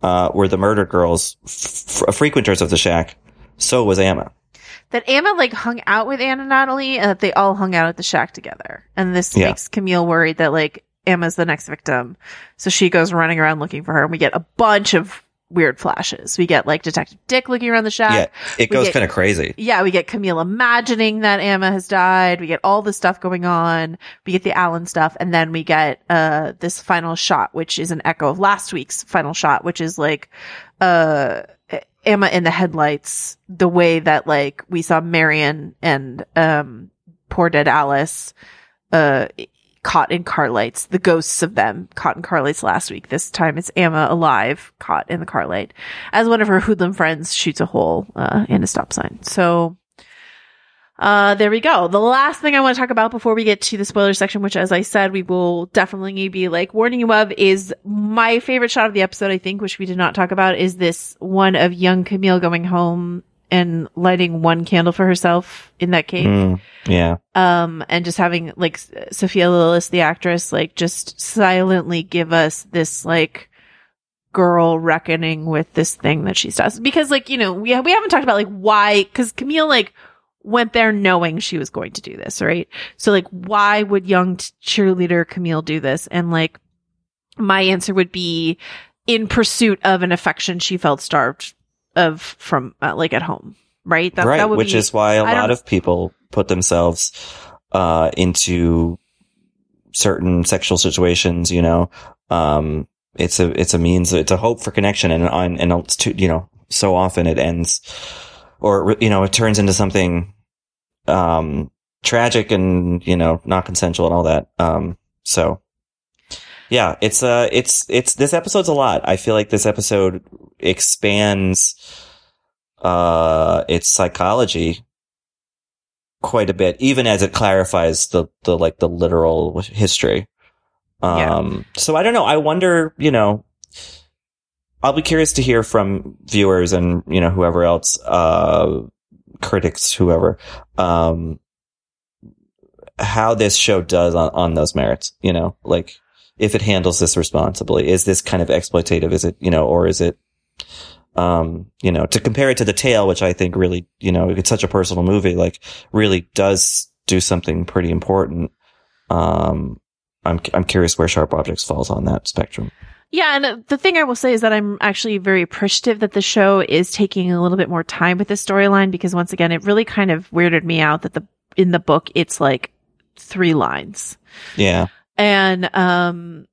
uh, were the murder girls f- frequenters of the shack, so was Amma. That Amma like hung out with Anna and Natalie and that they all hung out at the shack together. And this yeah. makes Camille worried that like Amma's the next victim. So she goes running around looking for her and we get a bunch of weird flashes. We get like Detective Dick looking around the shack. Yeah, it goes kind of crazy. Yeah, we get Camille imagining that Amma has died. We get all this stuff going on. We get the Alan stuff, and then we get uh this final shot, which is an echo of last week's final shot, which is like uh Amma in the headlights, the way that like we saw Marian and um poor dead Alice uh caught in car lights, the ghosts of them caught in car lights last week. This time it's Amma alive, caught in the car light, as one of her hoodlum friends shoots a hole uh, in a stop sign. So, Uh, there we go. The last thing I want to talk about before we get to the spoiler section, which as I said, we will definitely be like warning you of is my favorite shot of the episode, I think, which we did not talk about is this one of young Camille going home and lighting one candle for herself in that cave. Mm, yeah. Um, and just having like Sophia Lillis, the actress, like just silently give us this like girl reckoning with this thing that she does. Because like, you know, we, we haven't talked about like why, cause Camille like went there knowing she was going to do this, right? So like, why would young t- cheerleader Camille do this? And like, my answer would be in pursuit of an affection she felt starved of from uh, like at home, right? That, right, that which be, is why a lot of people put themselves uh, into certain sexual situations. You know, um, it's a it's a means, it's a hope for connection, and and, and it's too, you know, so often it ends, or you know, it turns into something um, tragic and you know not consensual and all that. Um, so yeah, it's uh, it's it's this episode's a lot. I feel like this episode expands uh its psychology quite a bit, even as it clarifies the the like the literal history. Um, yeah. so I don't know. I wonder, you know, I'll be curious to hear from viewers and you know whoever else, uh, critics, whoever, um, how this show does on, on those merits. You know, like if it handles this responsibly. Is this kind of exploitative? Is it, you know, or is it, um, you know, to compare it to the tale, which I think really, you know, it's such a personal movie, like really does do something pretty important. Um, I'm, I'm curious where Sharp Objects falls on that spectrum. Yeah, and the thing I will say is that I'm actually very appreciative that the show is taking a little bit more time with this storyline because once again, it really kind of weirded me out that the in the book it's like three lines. Yeah. And, um,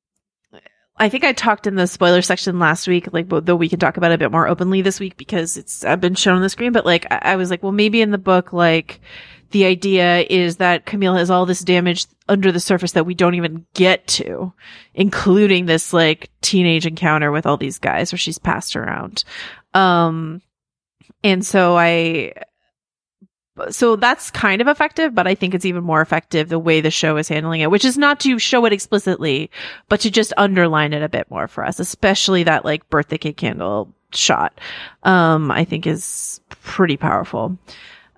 I think I talked in the spoiler section last week, like, though we can talk about it a bit more openly this week because it's, I've been shown on the screen, but like, I, was like, well, maybe in the book, like, the idea is that Camille has all this damage under the surface that we don't even get to, including this like teenage encounter with all these guys where she's passed around. Um, and so I, so that's kind of effective, but I think it's even more effective the way the show is handling it, which is not to show it explicitly, but to just underline it a bit more for us, especially that like birthday cake candle shot. Um, I think is pretty powerful.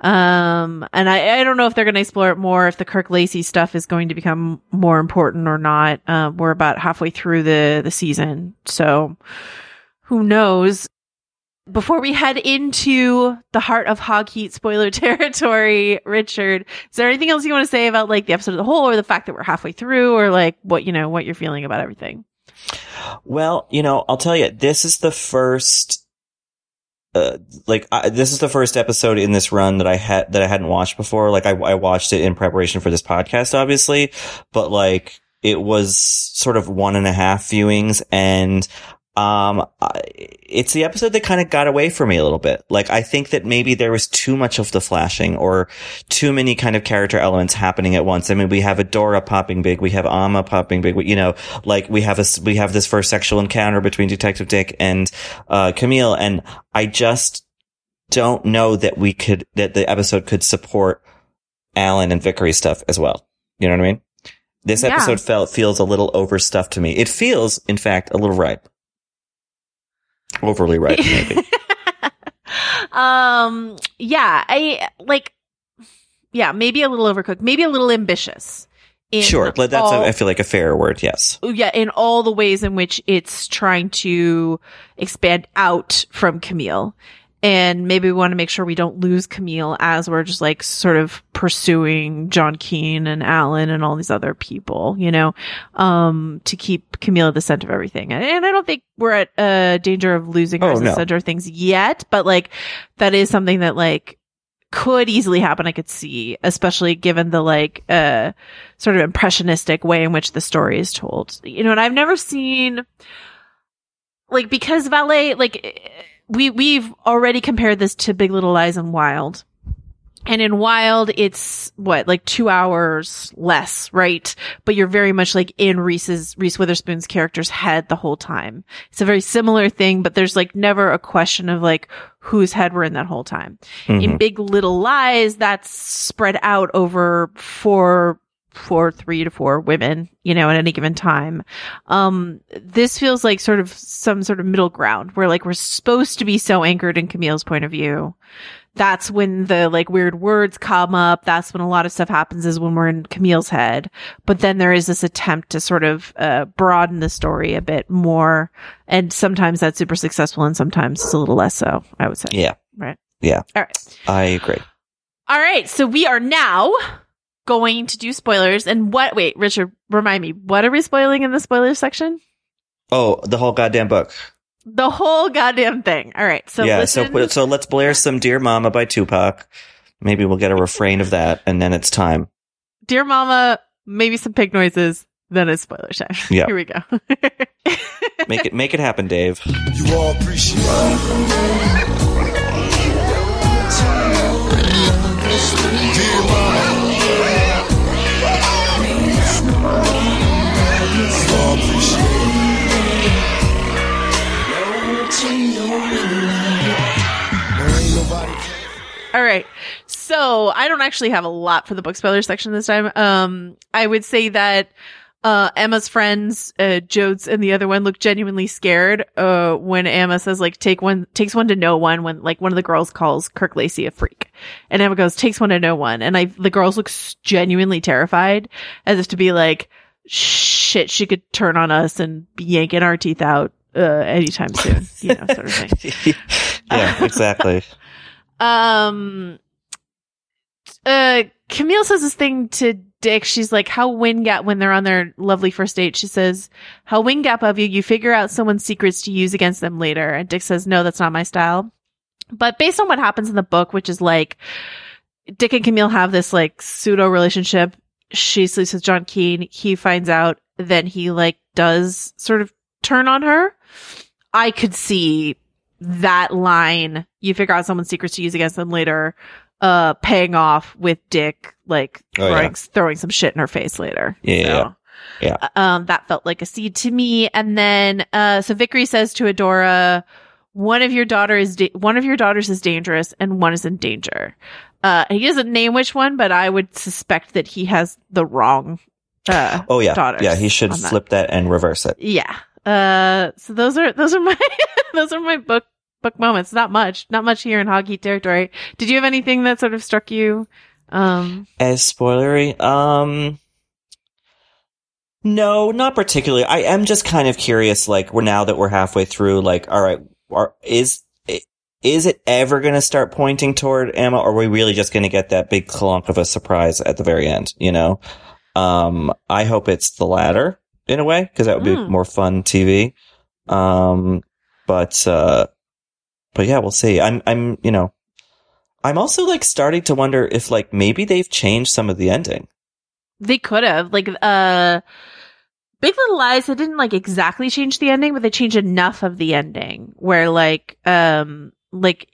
Um, and I, I don't know if they're going to explore it more, if the Kirk Lacey stuff is going to become more important or not. Uh, we're about halfway through the, the season. So who knows? before we head into the heart of hog heat spoiler territory, Richard, is there anything else you want to say about like the episode of the whole or the fact that we're halfway through or like what, you know, what you're feeling about everything? Well, you know, I'll tell you, this is the first, uh, like, I, this is the first episode in this run that I had, that I hadn't watched before. Like, I, I watched it in preparation for this podcast, obviously, but like, it was sort of one and a half viewings and um, it's the episode that kind of got away from me a little bit. Like, I think that maybe there was too much of the flashing or too many kind of character elements happening at once. I mean, we have Adora popping big. We have Amma popping big. you know, like we have a, we have this first sexual encounter between Detective Dick and, uh, Camille. And I just don't know that we could, that the episode could support Alan and Vickery stuff as well. You know what I mean? This episode yeah. felt, feels a little overstuffed to me. It feels, in fact, a little ripe. Overly right, maybe. um, yeah, I like, yeah, maybe a little overcooked, maybe a little ambitious. Sure, but that's all, a, I feel like a fair word. Yes. Yeah, in all the ways in which it's trying to expand out from Camille and maybe we want to make sure we don't lose Camille as we're just like sort of pursuing John Keene and Alan and all these other people, you know, um, to keep Camille at the center of everything. And, and I don't think we're at uh, danger of losing her oh, as no. the center of things yet, but like that is something that like could easily happen. I could see, especially given the like, uh, sort of impressionistic way in which the story is told, you know, and I've never seen like because Vallée, like, we we've already compared this to Big Little Lies and Wild. And in Wild, it's what, like two hours less, right? But you're very much like in Reese's, Reese Witherspoon's character's head the whole time. It's a very similar thing, but there's like never a question of like whose head we're in that whole time. Mm-hmm. In Big Little Lies, that's spread out over four four, three to four women, you know, at any given time. Um, this feels like sort of some sort of middle ground where like we're supposed to be so anchored in Camille's point of view. That's when the like weird words come up. That's when a lot of stuff happens is when we're in Camille's head. But then there is this attempt to sort of, uh, broaden the story a bit more. And sometimes that's super successful and sometimes it's a little less so, I would say. Yeah. Right. Yeah. All right. I agree. All right. So we are now going to do spoilers. And what, wait, Richard, remind me, what are we spoiling in the spoilers section? Oh, the whole goddamn book. The whole goddamn thing. All right. So yeah. listen. So so let's blare some "Dear Mama" by Tupac. Maybe we'll get a refrain of that, and then it's time. Dear Mama, maybe some pig noises. Then it's spoiler time. Yeah. Here we go. Make it make it happen, Dave. You all appreciate it. Actually have a lot for the book spoiler section this time. Um, I would say that, uh, Amma's friends, uh, Jodes and the other one look genuinely scared, uh, when Amma says like, take one, takes one to know one when like one of the girls calls Kirk Lacey a freak. And Amma goes, takes one to know one. And I, the girls look genuinely terrified as if to be like, shit, she could turn on us and be yanking our teeth out, uh, anytime soon, you know, sort of thing. Yeah, exactly. Um, uh, Camille says this thing to Dick. She's like, how Wind Gap when they're on their lovely first date. She says, how Wind Gap of you, you figure out someone's secrets to use against them later. And Dick says, no, that's not my style. But based on what happens in the book, which is like, Dick and Camille have this like pseudo relationship. She sleeps with John Keene. He finds out, then he like does sort of turn on her. I could see that line, you figure out someone's secrets to use against them later, uh, paying off with Dick, like Oh, throwing, yeah. throwing some shit in her face later. Yeah, yeah, So, yeah. yeah. um, that felt like a seed to me. And then, uh, so Vickery says to Adora, one of your daughter is, da- one of your daughters is dangerous and one is in danger. Uh, he doesn't name which one, but I would suspect that he has the wrong, uh, Oh yeah, daughters yeah. He should on that. flip that and reverse it. Yeah. Uh, so those are, those are my, those are my book, book moments. Not much, not much here in Hoggy territory. Did you have anything that sort of struck you? Um, As spoilery, um, no, not particularly. I am just kind of curious. Like, we're now that we're halfway through. Like, all right, are, is is it ever going to start pointing toward Amma, or are we really just going to get that big clunk of a surprise at the very end? You know, um, I hope it's the latter in a way because that would be Mm. more fun TV. Um, but uh, but yeah, we'll see. I'm I'm you know. I'm also like starting to wonder if like maybe they've changed some of the ending. They could have like uh Big Little Lies they didn't like exactly change the ending, but they changed enough of the ending where like um like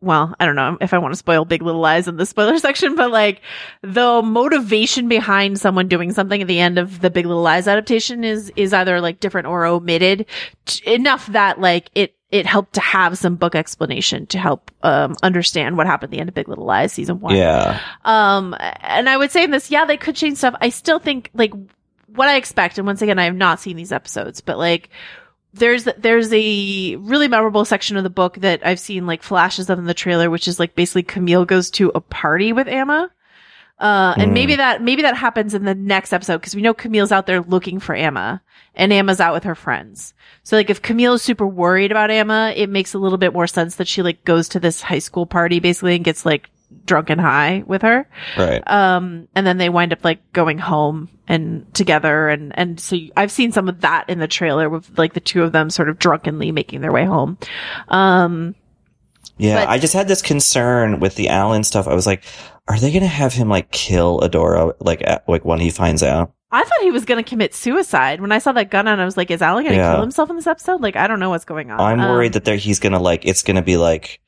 well, I don't know if I want to spoil Big Little Lies in the spoiler section, but like the motivation behind someone doing something at the end of the Big Little Lies adaptation is is either like different or omitted t- enough that like it it helped to have some book explanation to help um understand what happened at the end of Big Little Lies season 1. Yeah. Um, and I would say in this, yeah, they could change stuff. I still think like what I expect, and once again, I have not seen these episodes, but like there's there's a really memorable section of the book that I've seen like flashes of in the trailer, which is like basically Camille goes to a party with Amma. Uh, and Mm. maybe that, maybe that happens in the next episode because we know Camille's out there looking for Amma and Amma's out with her friends. So like if Camille is super worried about Amma, it makes a little bit more sense that she like goes to this high school party basically and gets like drunk and high with her. Right. Um, and then they wind up like going home and together. And, and so I've seen some of that in the trailer with like the two of them sort of drunkenly making their way home. Um, Yeah, But- I just had this concern with the Alan stuff. I was like, are they going to have him like kill Adora like at, like when he finds out? I thought he was going to commit suicide. When I saw that gun on, I was like, is Alan going to Yeah. kill himself in this episode? Like, I don't know what's going on. I'm Um, worried that there he's going to like it's going to be like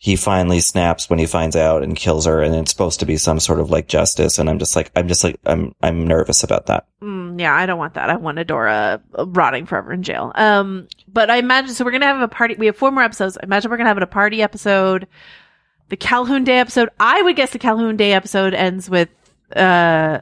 he finally snaps when he finds out and kills her and it's supposed to be some sort of like justice and i'm just like i'm just like i'm i'm nervous about that Mm, yeah, I don't want that. I want Adora uh, rotting forever in jail. Um, but I imagine so. We're gonna have a party. We have four more episodes. I imagine we're gonna have a party episode, the Calhoun Day episode. I would guess the Calhoun Day episode ends with uh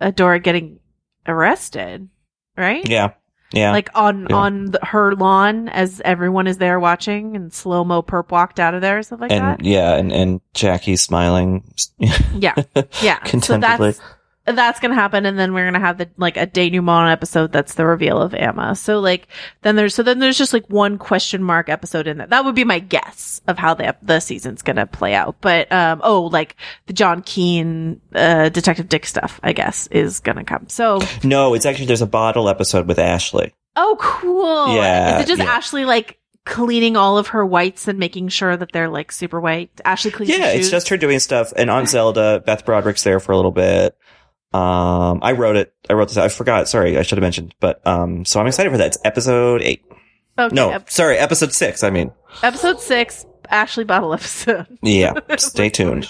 Adora getting arrested, right? yeah yeah Like on Yeah. on the, her lawn as everyone is there watching, and slow mo perp walked out of there, or stuff like and that. yeah and and jackie smiling Yeah, yeah. so contentedly that's that's gonna happen, and then we're gonna have the like a denouement episode. That's the reveal of Amma. So like then there's so then there's just like one question mark episode in that. That would be my guess of how the the season's gonna play out. But um oh like the John Keene uh Detective Dick stuff I guess is gonna come. So no it's actually there's a bottle episode with ashley oh cool. Yeah, Is it just yeah. Ashley like cleaning all of her whites and making sure that they're like super white? Ashley cleans. yeah it's just her doing stuff and on zelda beth broderick's there for a little bit um i wrote it i wrote this i forgot sorry i should have mentioned but um so i'm excited for that it's episode eight Okay, no ep- sorry episode six i mean episode six. Ashley bottle episode. yeah stay tuned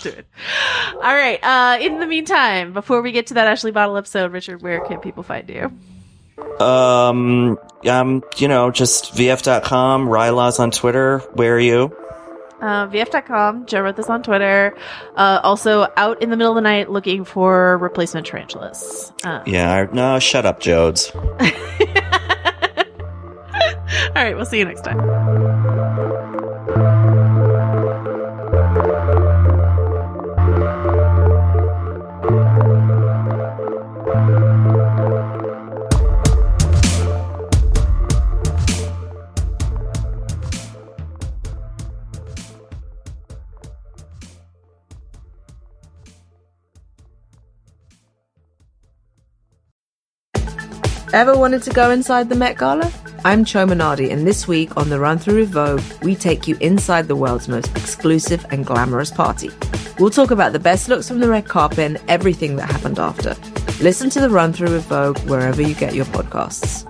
All right. Uh, in the meantime, before we get to that Ashley Bottle episode, Richard, where can people find you? Um, um, you know, just vf.com, rilaws on Twitter. Where are you? Uh, VF.com. Joe wrote this on Twitter. Uh, also out in the middle of the night looking for replacement tarantulas. Uh, Yeah, I, no, shut up, Jodes. all right. We'll see you next time. Ever wanted to go inside the Met Gala? I'm Chioma Nnadi, and this week on The Run Through with Vogue, we take you inside the world's most exclusive and glamorous party. We'll talk about the best looks from the red carpet and everything that happened after. Listen to The Run Through with Vogue wherever you get your podcasts.